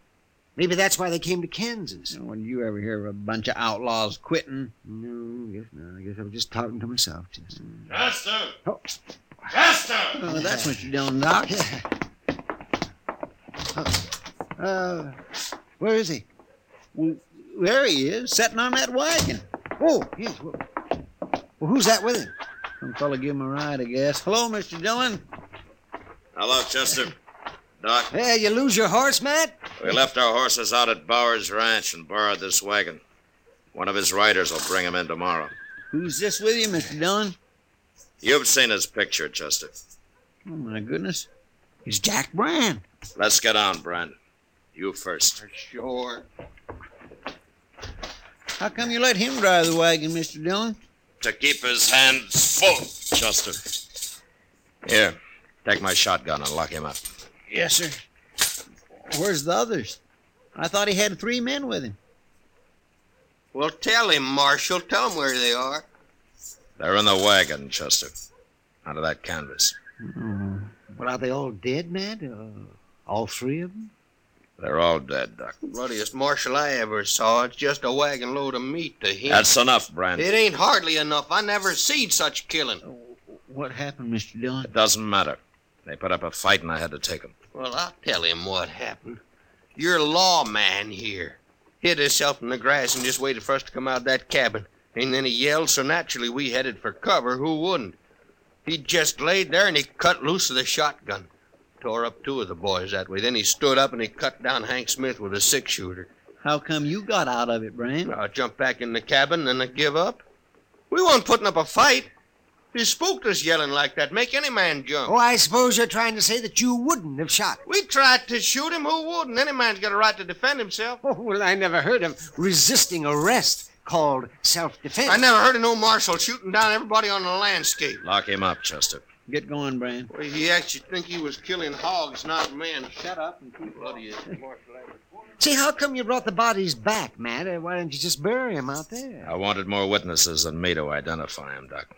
Maybe that's why they came to Kansas. When you ever hear of a bunch of outlaws quitting? No, I guess not. I guess I was just talking to myself, Chester. Chester! Oh. Chester! Oh, that's Mr. Dillon, Doc. Uh, where is he? Well, there he is, sitting on that wagon. Oh, yes. Well, well, who's that with him? Some fella give him a ride, I guess. Hello, Mr. Dillon. Hello, Chester. Doc, Hey, you lose your horse, Matt? we left our horses out at Bowers Ranch and borrowed this wagon. One of his riders will bring him in tomorrow. Who's this with you, Mr. Dillon? You've seen his picture, Chester. Oh, my goodness. It's Jack Brand. Let's get on, Brand. You first. Sure. How come you let him drive the wagon, Mr. Dillon? To keep his hands full, Chester. Here, take my shotgun and lock him up. Yes, sir. Where's the others? I thought he had three men with him. Well, tell him, Marshal. Tell him where they are. They're in the wagon, Chester. Under that canvas. Oh. Well, are they all dead, Matt? Uh, all three of them? They're all dead, Doc. Bloodiest marshal I ever saw. It's just a wagon load of meat to him. That's enough, Brand. It ain't hardly enough. I never seen such killing. Oh, what happened, Mr. Dillon? It doesn't matter. They put up a fight and I had to take them. Well, I'll tell him what happened. You're a lawman here. Hid himself in the grass and just waited for us to come out of that cabin. And then he yelled, so naturally we headed for cover. Who wouldn't? He just laid there and he cut loose of the shotgun. Tore up two of the boys that way. Then he stood up and he cut down Hank Smith with a six shooter. How come you got out of it, Brand? I jumped back in the cabin and I give up. We weren't putting up a fight. He spooked us yelling like that. Make any man jump. Oh, I suppose you're trying to say that you wouldn't have shot. We tried to shoot him. Who wouldn't? Any man's got a right to defend himself. Oh, well, I never heard of resisting arrest called self-defense. I never heard of no marshal shooting down everybody on the landscape. Lock him up, Chester. Get going, Brand. Well, he actually think he was killing hogs, not men. Shut up and keep bloody as marshal ever. See, how come you brought the bodies back, Matt? Uh, Why didn't you just bury them out there? I wanted more witnesses than me to identify him, Doc.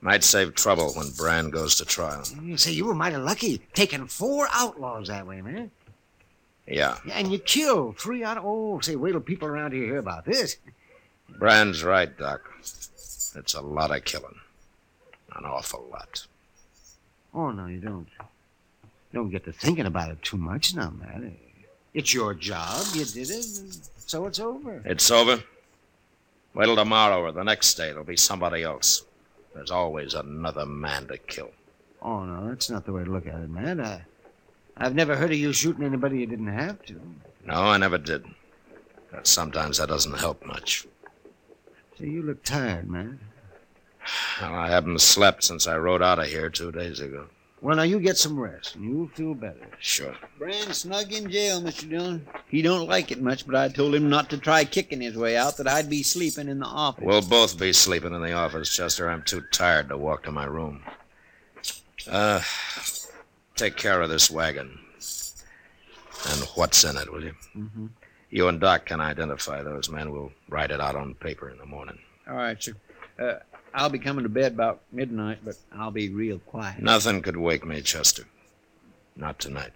Might save trouble when Brand goes to trial. You say you were mighty lucky taking four outlaws that way, man. Yeah. And you killed three out of. Oh, say, wait till people around here hear about this. Brand's right, Doc. It's a lot of killing. An awful lot. Oh, no, you don't. Don't get to thinking about it too much now, man. It's your job. You did it, so it's over. It's over. Wait till tomorrow or the next day. It'll be somebody else. There's always another man to kill. Oh, no, that's not the way to look at it, man. I, I've never heard of you shooting anybody you didn't have to. No, I never did. But sometimes that doesn't help much. See, you look tired, man. Well, I haven't slept since I rode out of here two days ago. Well, now you get some rest, and you'll feel better. Sure. Brand snug in jail, Mr. Dillon. He don't like it much, but I told him not to try kicking his way out, that I'd be sleeping in the office. We'll both be sleeping in the office, Chester. I'm too tired to walk to my room. Uh, take care of this wagon. And what's in it, will you? Mm-hmm. You and Doc can identify those men. We'll write it out on paper in the morning. All right, sir. Uh, I'll be coming to bed about midnight, but I'll be real quiet. Nothing could wake me, Chester. Not tonight.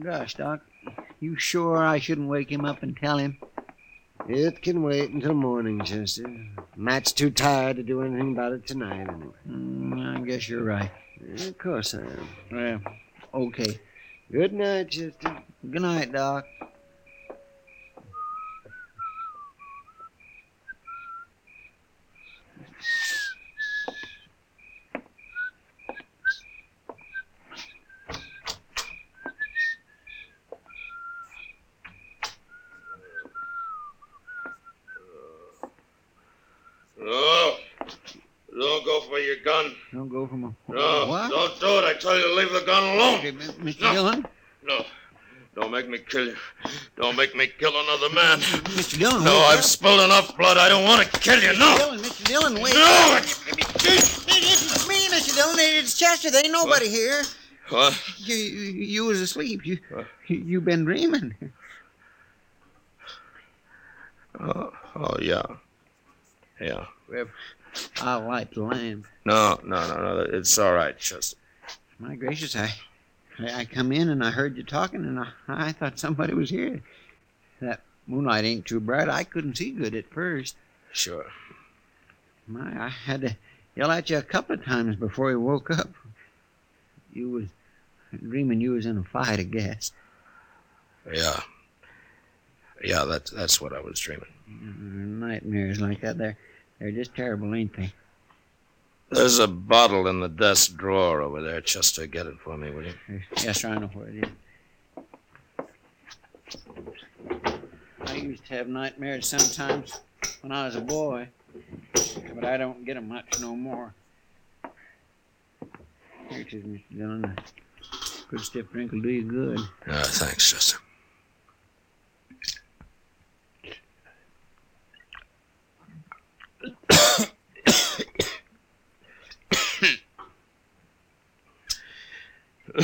Gosh, Doc, you sure I shouldn't wake him up and tell him? It can wait until morning, Chester. Matt's too tired to do anything about it tonight, anyway. Mm, I guess you're right. Of course I am. Well, okay. Good night, Chester. Good night, Doc. No. Don't go for your gun. Don't go from a. No. What? Don't do it. I tell you to leave the gun alone. Okay, Mr. No. Dillon? No. Don't make me kill you. Don't make me kill another man. Mr. Dillon, No. I've spilled enough blood. I don't want to kill you. No. Dillon, Mr. Dillon, wait. No. It's me, Mr. Dillon. It's Chester. There ain't nobody here. What? You, you, you was asleep. You, you, you been dreaming. Oh, oh yeah. Yeah. Well, I'll light the lamp. No, no, no, no. It's all right, Chester. My gracious, I, I, I come in and I heard you talking, and I, I thought somebody was here. That moonlight ain't too bright. I couldn't see good at first. Sure. My, I had to yell at you a couple of times before you woke up. You was dreaming you was in a fight, I guess. Yeah. Yeah, that's that's what I was dreaming. Nightmares like that, they're, they're just terrible, ain't they? There's a bottle in the desk drawer over there. Chester, get it for me, will you? Yes, sir, I know where it is. I used to have nightmares sometimes when I was a boy, but I don't get 'em much no more. Here it is, Mr. Dillon. A good stiff drink will do you good. Uh, thanks, Chester.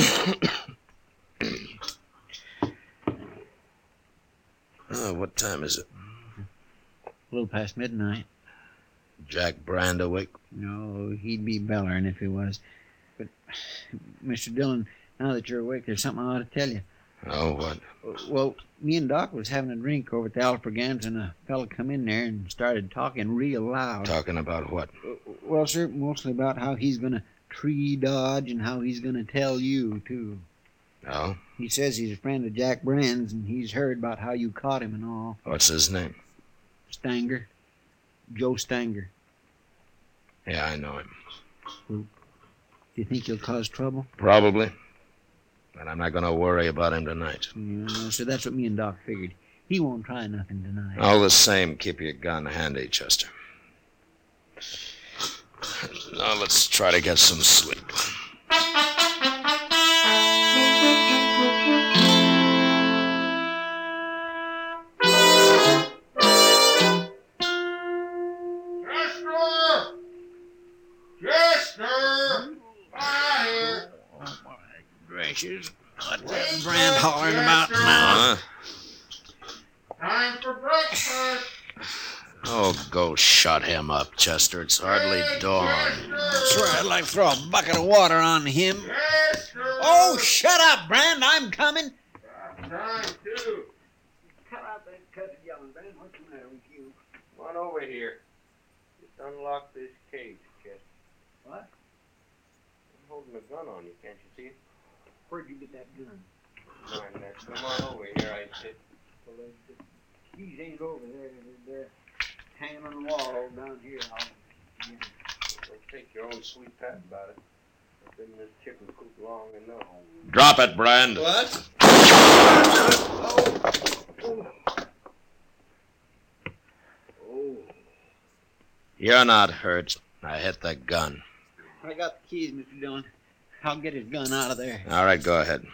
oh, what time is it? A little past midnight. Jack Brand awake? No, he'd be bellering if he was. But, Mr. Dillon, now that you're awake, there's something I ought to tell you. Oh, what? Well, me and Doc was having a drink over at the Alfregans, and a fella come in there and started talking real loud. Talking about what? Well, sir, mostly about how he's going to tree Dodge and how he's going to tell you, too. Oh? He says he's a friend of Jack Brand's, and he's heard about how you caught him and all. What's his name? Stanger. Joe Stanger. Yeah, I know him. Do you think he'll cause trouble? Probably. But I'm not going to worry about him tonight. Yeah, so that's what me and Doc figured. He won't try nothing tonight. All the same, keep your gun handy, Chester. Now let's try to get some sleep. Chester! Chester! Out here! Gracious. What's that Brand hollering about now? Huh? Time for breakfast. Oh, go shut him up, Chester. It's hardly dawn. Swear I'd like to throw a bucket of water on him. Oh, shut up, Brand. I'm coming. Time to. Cut out that cussed yelling, Brand. What's the matter with you? Come on over here. Just unlock this cage, Chester. What? I'm holding a gun on you, can't you see it? Where'd you get that gun? Mind that. Come on over here, I said. Keys ain't over there. They're hanging on the wall down here. I'll Well, take your own sweet time about it. I've been in this chicken coop long enough. Drop it, Brand. What? Oh. You're not hurt. I hit the gun. I got the keys, Mr. Dillon. I'll get his gun out of there. All right, go ahead.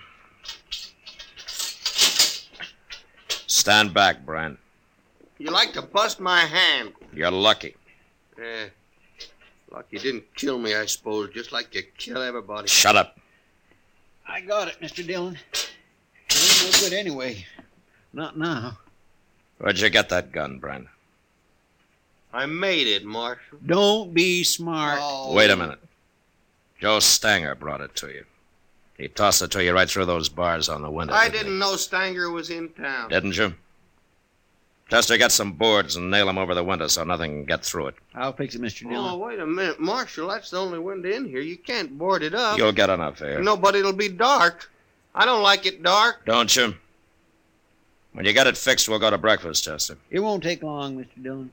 Stand back, Brand. You like to bust my hand. You're lucky. Eh. Luck you didn't kill me, I suppose, just like you kill everybody. Shut up. I got it, Mr. Dillon. It ain't no good anyway. Not now. Where'd you get that gun, Brand? I made it, Marshal. Don't be smart. Wait a minute. Joe Stanger brought it to you. He tossed it to you right through those bars on the window. I didn't didn't know Stanger was in town. Didn't you? Chester, get some boards and nail them over the window so nothing can get through it. I'll fix it, Mr. Oh, wait a minute, Marshal. That's the only window in here. You can't board it up. You'll get enough here. No, but it'll be dark. I don't like it dark. Don't you? When you get it fixed, we'll go to breakfast, Chester. It won't take long, Mr. Dillon.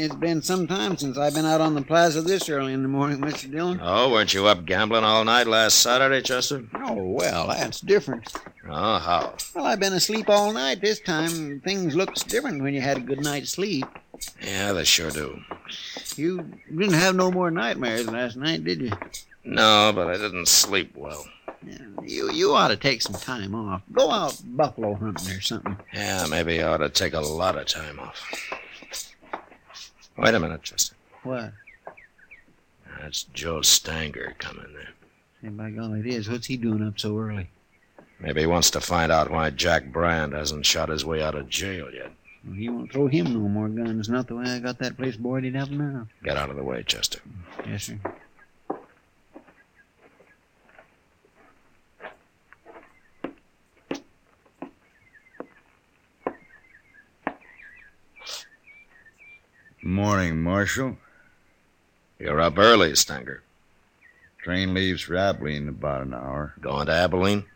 It's been some time since I've been out on the plaza this early in the morning, Mr. Dillon. Oh, weren't you up gambling all night last Saturday, Chester? Oh, well, that's different. Oh, how? Well, I've been asleep all night this time. Things looks different when you had a good night's sleep. Yeah, they sure do. You didn't have no more nightmares last night, did you? No, but I didn't sleep well. You you ought to take some time off. Go out buffalo hunting or something. Yeah, maybe I ought to take a lot of time off. Wait a minute, Chester. What? That's Joe Stanger coming there. Hey, by golly, it is. What's he doing up so early? Maybe he wants to find out why Jack Brand hasn't shot his way out of jail yet. Well, he won't throw him no more guns. Not the way I got that place boarded up now. Get out of the way, Chester. Yes, sir. Morning, Marshal. You're up early, Stanger. Train leaves for Abilene in about an hour. Going to Abilene?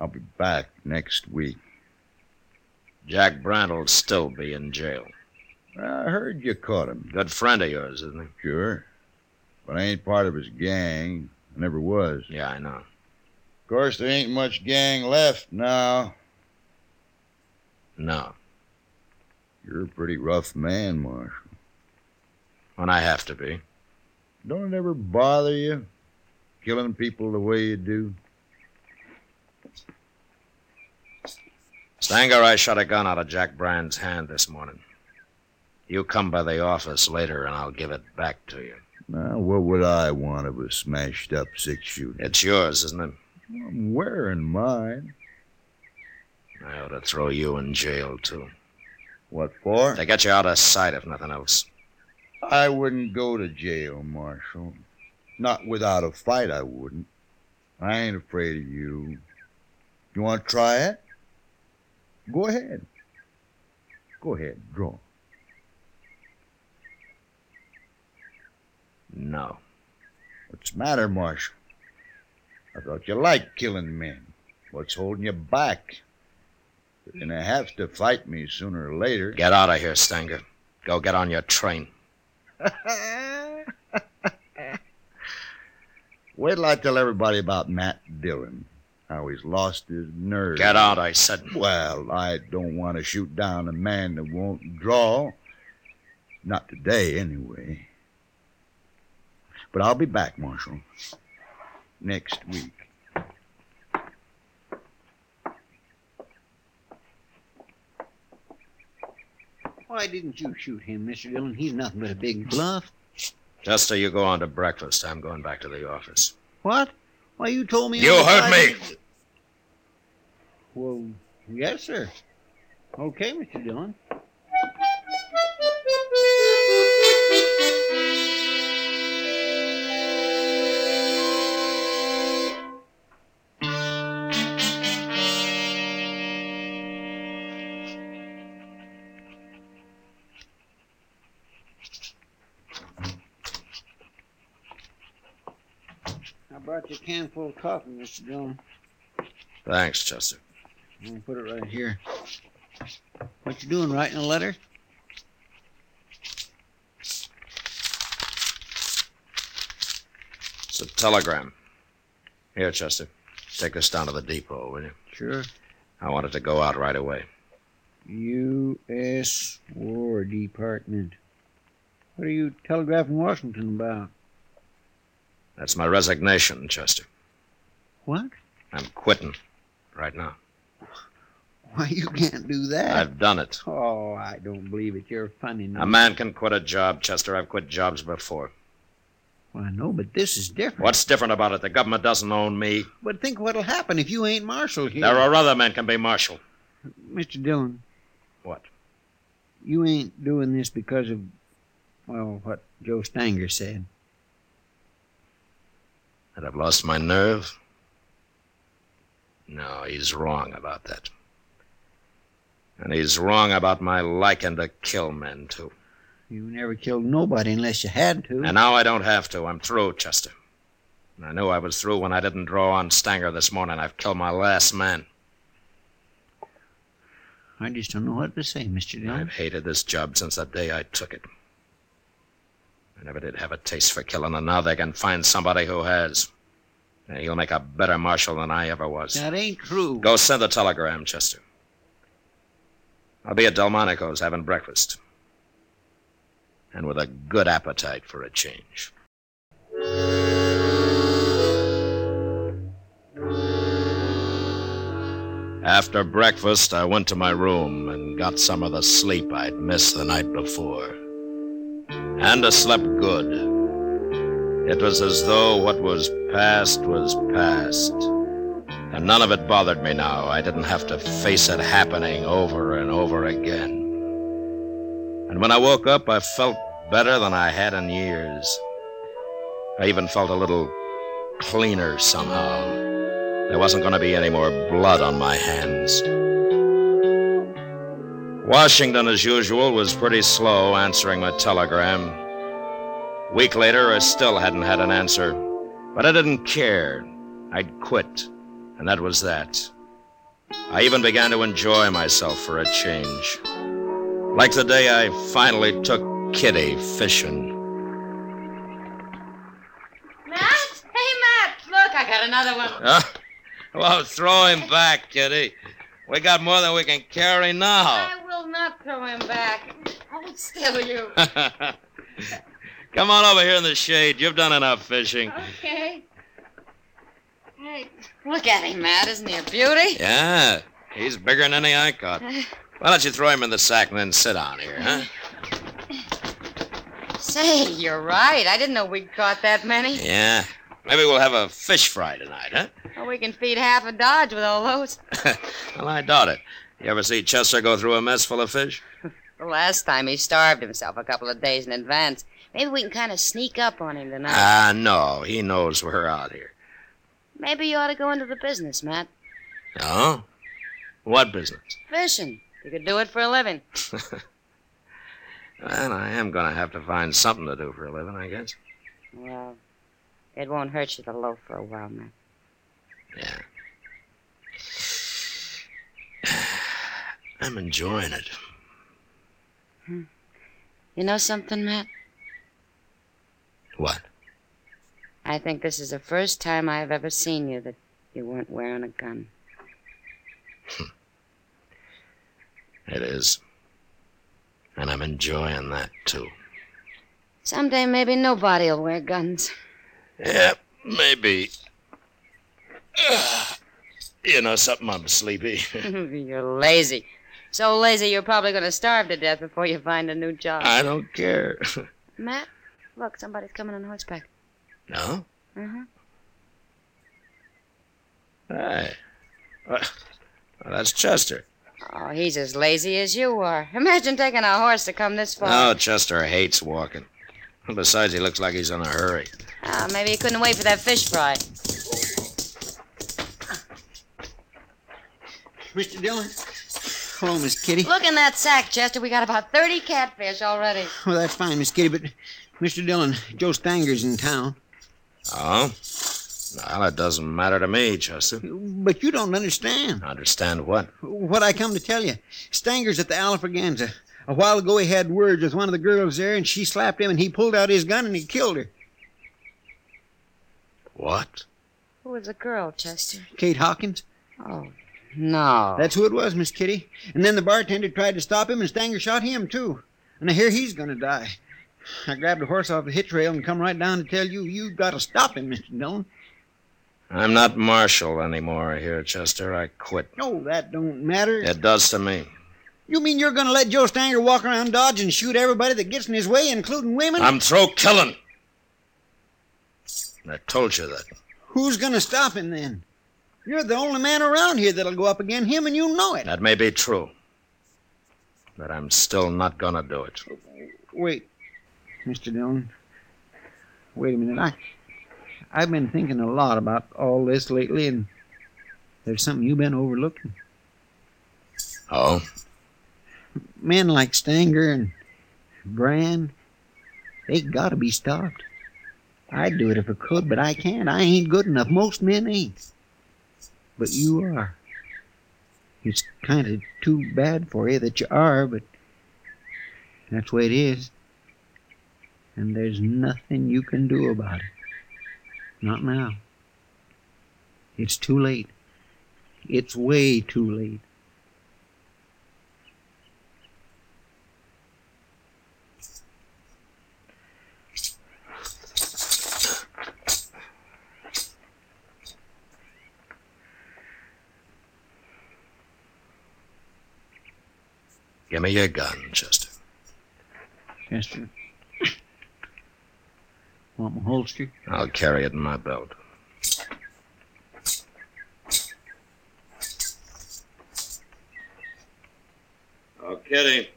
I'll be back next week. Jack Brand'll still be in jail. I heard you caught him. Good friend of yours, isn't he? Sure. But I ain't part of his gang. I never was. Yeah, I know. Of course, there ain't much gang left now. No. You're a pretty rough man, Marshal. When I have to be. Don't it ever bother you? Killing people the way you do? Stanger, I shot a gun out of Jack Brand's hand this morning. You come by the office later and I'll give it back to you. Now, what would I want of a smashed up six shooter? It's yours, isn't it? I'm wearing mine. I ought to throw you in jail, too. What for? To get you out of sight, if nothing else. I wouldn't go to jail, Marshal. Not without a fight, I wouldn't. I ain't afraid of you. You want to try it? Go ahead. Go ahead, draw. No. What's the matter, Marshal? I thought you liked killing men. What's holding you back? You're gonna have to fight me sooner or later. Get out of here, Stanger. Go get on your train. Wait till I tell everybody about Matt Dillon. How he's lost his nerve. Get out, I said. Well, I don't want to shoot down a man that won't draw. Not today, anyway. But I'll be back, Marshal. Next week. Why didn't you shoot him, Mr. Dillon? He's nothing but a big bluff. Chester, you go on to breakfast. I'm going back to the office. What? Why, you told me... You heard me. Well, yes, sir. Okay, Mr. Dillon. Brought you a can full of coffee, Mr. Dillon. Thanks, Chester. I'm gonna put it right here. What you doing? Writing a letter? It's a telegram. Here, Chester. Take this down to the depot, will you? Sure. I want it to go out right away. U.S. War Department. What are you telegraphing Washington about? That's my resignation, Chester. What? I'm quitting right now. Why, you can't do that. I've done it. Oh, I don't believe it. You're funny. A man can quit a job, Chester. I've quit jobs before. Well, I know, but this is different. What's different about it? The government doesn't own me. But think what'll happen if you ain't marshal here. There are other men can be marshal. Mr. Dillon. What? You ain't doing this because of, well, what Joe Stanger said. That I've lost my nerve? No, he's wrong about that. And he's wrong about my liking to kill men, too. You never killed nobody unless you had to. And now I don't have to. I'm through, Chester. And I knew I was through when I didn't draw on Stanger this morning. I've killed my last man. I just don't know what to say, Mr. Dillon. I've hated this job since the day I took it. I never did have a taste for killing, and now they can find somebody who has. He'll make a better marshal than I ever was. That ain't true. Go send the telegram, Chester. I'll be at Delmonico's having breakfast. And with a good appetite for a change. After breakfast, I went to my room and got some of the sleep I'd missed the night before. And I slept good. It was as though what was past was past. And none of it bothered me now. I didn't have to face it happening over and over again. And when I woke up, I felt better than I had in years. I even felt a little cleaner somehow. There wasn't going to be any more blood on my hands. Washington, as usual, was pretty slow answering my telegram. Week later, I still hadn't had an answer. But I didn't care. I'd quit, and that was that. I even began to enjoy myself for a change. Like the day I finally took Kitty fishing. Matt? Hey, Matt! Look, I got another one. Huh? Well, throw him back, Kitty. We got more than we can carry now. I will not throw him back. Hold still, you. Come on over here in the shade. You've done enough fishing. Okay. Hey, look at him, Matt. Isn't he a beauty? Yeah, he's bigger than any I caught. Uh. Why don't you throw him in the sack and then sit on here, huh? Say, you're right. I didn't know we'd caught that many. Yeah. Maybe we'll have a fish fry tonight, huh? Well, we can feed half a Dodge with all those. Well, I doubt it. You ever see Chester go through a mess full of fish? The last time he starved himself a couple of days in advance. Maybe we can kind of sneak up on him tonight. Ah, no. He knows we're out here. Maybe you ought to go into the business, Matt. Oh? What business? Fishing. You could do it for a living. Well, I am going to have to find something to do for a living, I guess. Well, it won't hurt you to loaf for a while, Matt. Yeah. I'm enjoying it. You know something, Matt? What? I think this is the first time I've ever seen you that you weren't wearing a gun. Hmm. It is. And I'm enjoying that, too. Someday maybe nobody'll wear guns. Yeah, maybe. you know something, I'm sleepy. You're lazy. So lazy you're probably going to starve to death before you find a new job. I don't care. Matt, look, somebody's coming on horseback. no? Uh-huh. Hey. Well, well, that's Chester. Oh, he's as lazy as you are. Imagine taking a horse to come this far. No, Chester hates walking. Besides, he looks like he's in a hurry. Ah, maybe he couldn't wait for that fish fry. Mr. Dillon? Hello, Miss Kitty. Look in that sack, Chester. We got about 30 catfish already. Well, that's fine, Miss Kitty, but Mr. Dillon, Joe Stanger's in town. Oh? Well, it doesn't matter to me, Chester. But you don't understand. Understand what? What I come to tell you. Stanger's at the Alfraganza. A while ago, he had words with one of the girls there, and she slapped him, and he pulled out his gun and he killed her. What? Who was the girl, Chester? Kate Hawkins. Oh, no. That's who it was, Miss Kitty. And then the bartender tried to stop him, and Stanger shot him, too. And I hear he's going to die. I grabbed a horse off the hitch rail and come right down to tell you you got to stop him, Mr. Dillon. I'm not marshal anymore here, Chester. I quit. No, that don't matter. It does to me. You mean you're going to let Joe Stanger walk around Dodge and shoot everybody that gets in his way, including women? I'm through killing. I told you that. Who's going to stop him then? You're the only man around here that'll go up against him, and you know it. That may be true. But I'm still not gonna do it. Wait, Mr. Dillon. Wait a minute. I, I've been thinking a lot about all this lately, and there's something you've been overlooking. Oh? Men like Stanger and Brand, they gotta be stopped. I'd do it if I could, but I can't. I ain't good enough. Most men ain't. But you are. It's kind of too bad for you that you are, but that's the way it is. And there's nothing you can do about it. Not now. It's too late. It's way too late. Give me your gun, Chester. Chester. Want my holster? I'll carry it in my belt. Oh, Kitty.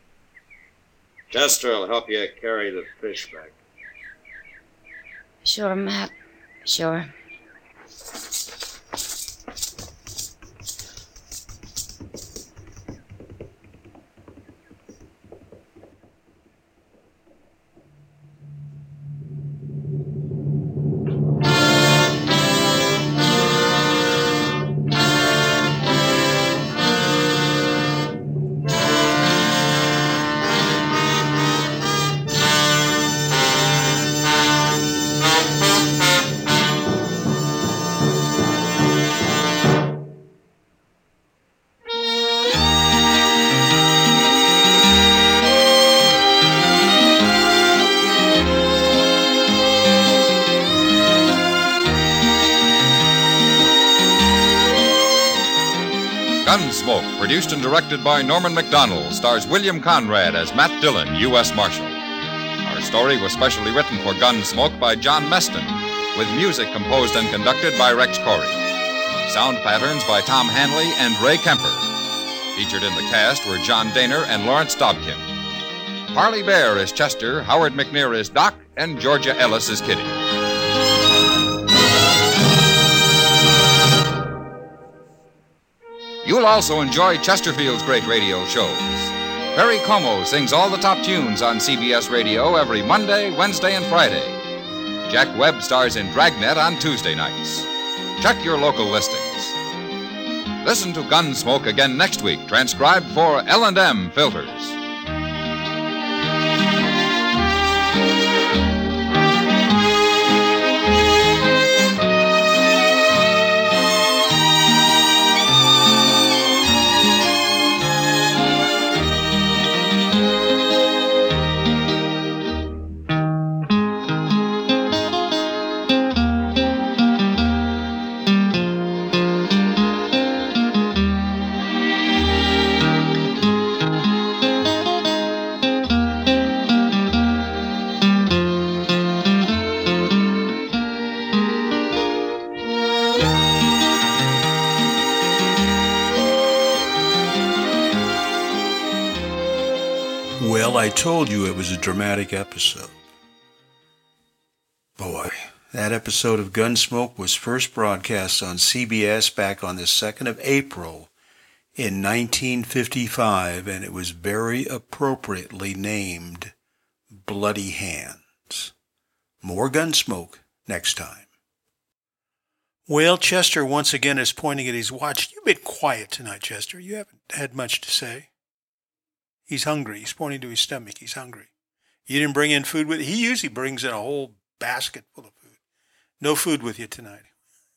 Chester will help you carry the fish back. Sure, Matt. Sure. Directed by Norman Macdonnell, stars William Conrad as Matt Dillon, U.S. Marshal. Our story was specially written for Gunsmoke by John Meston, with music composed and conducted by Rex Koury. Sound patterns by Tom Hanley and Ray Kemper. Featured in the cast were John Dehner and Lawrence Dobkin. Parley Baer is Chester, Howard McNear is Doc, and Georgia Ellis is Kitty. You'll also enjoy Chesterfield's great radio shows. Perry Como sings all the top tunes on CBS Radio every Monday, Wednesday, and Friday. Jack Webb stars in Dragnet on Tuesday nights. Check your local listings. Listen to Gunsmoke again next week, transcribed for L&M Filters. Told you it was a dramatic episode. Boy, that episode of Gunsmoke was first broadcast on CBS back on the 2nd of April in 1955, and it was very appropriately named Bloody Hands. More Gunsmoke next time. Well, Chester once again is pointing at his watch. You've been quiet tonight, Chester. You haven't had much to say. He's hungry. He's pointing to his stomach. He's hungry. You didn't bring in food with you. He usually brings in a whole basket full of food. No food with you tonight.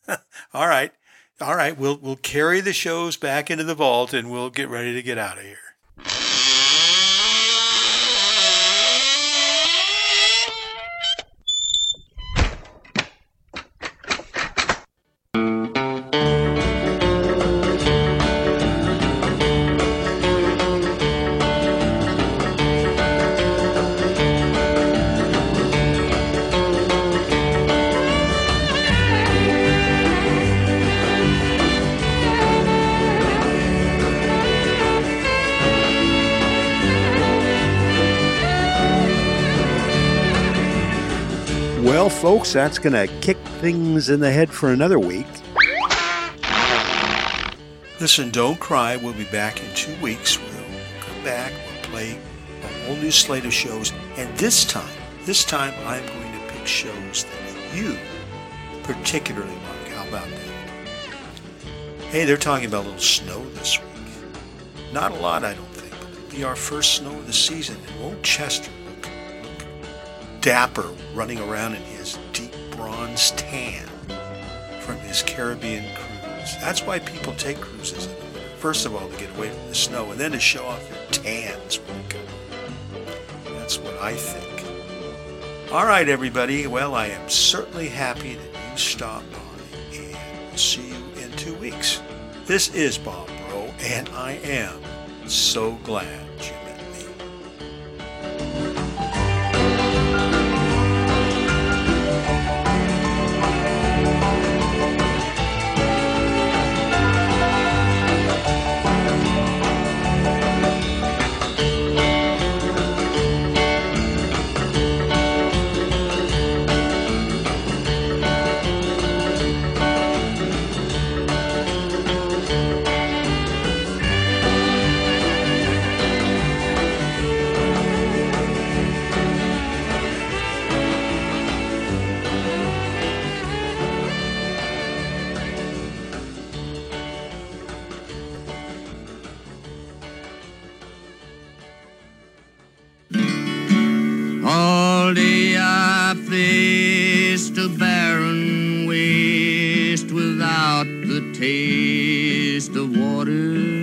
All right. All right. We'll we'll carry the shows back into the vault and we'll get ready to get out of here. Folks, that's going to kick things in the head for another week. Listen, don't cry. We'll be back in two weeks. We'll come back. We'll play a whole new slate of shows. And this time, this time, I'm going to pick shows that you particularly like. How about that? Hey, they're talking about a little snow this week. Not a lot, I don't think, but it'll be our first snow of the season. And won't Chester dapper running around in his deep bronze tan from his Caribbean cruise? That's why people take cruises. First of all, to get away from the snow, and then to show off their tans. That's what I think. All right, everybody. Well, I am certainly happy that you stopped by, and we'll see you in two weeks. This is Bob Bro, and I am so glad you without the taste of water.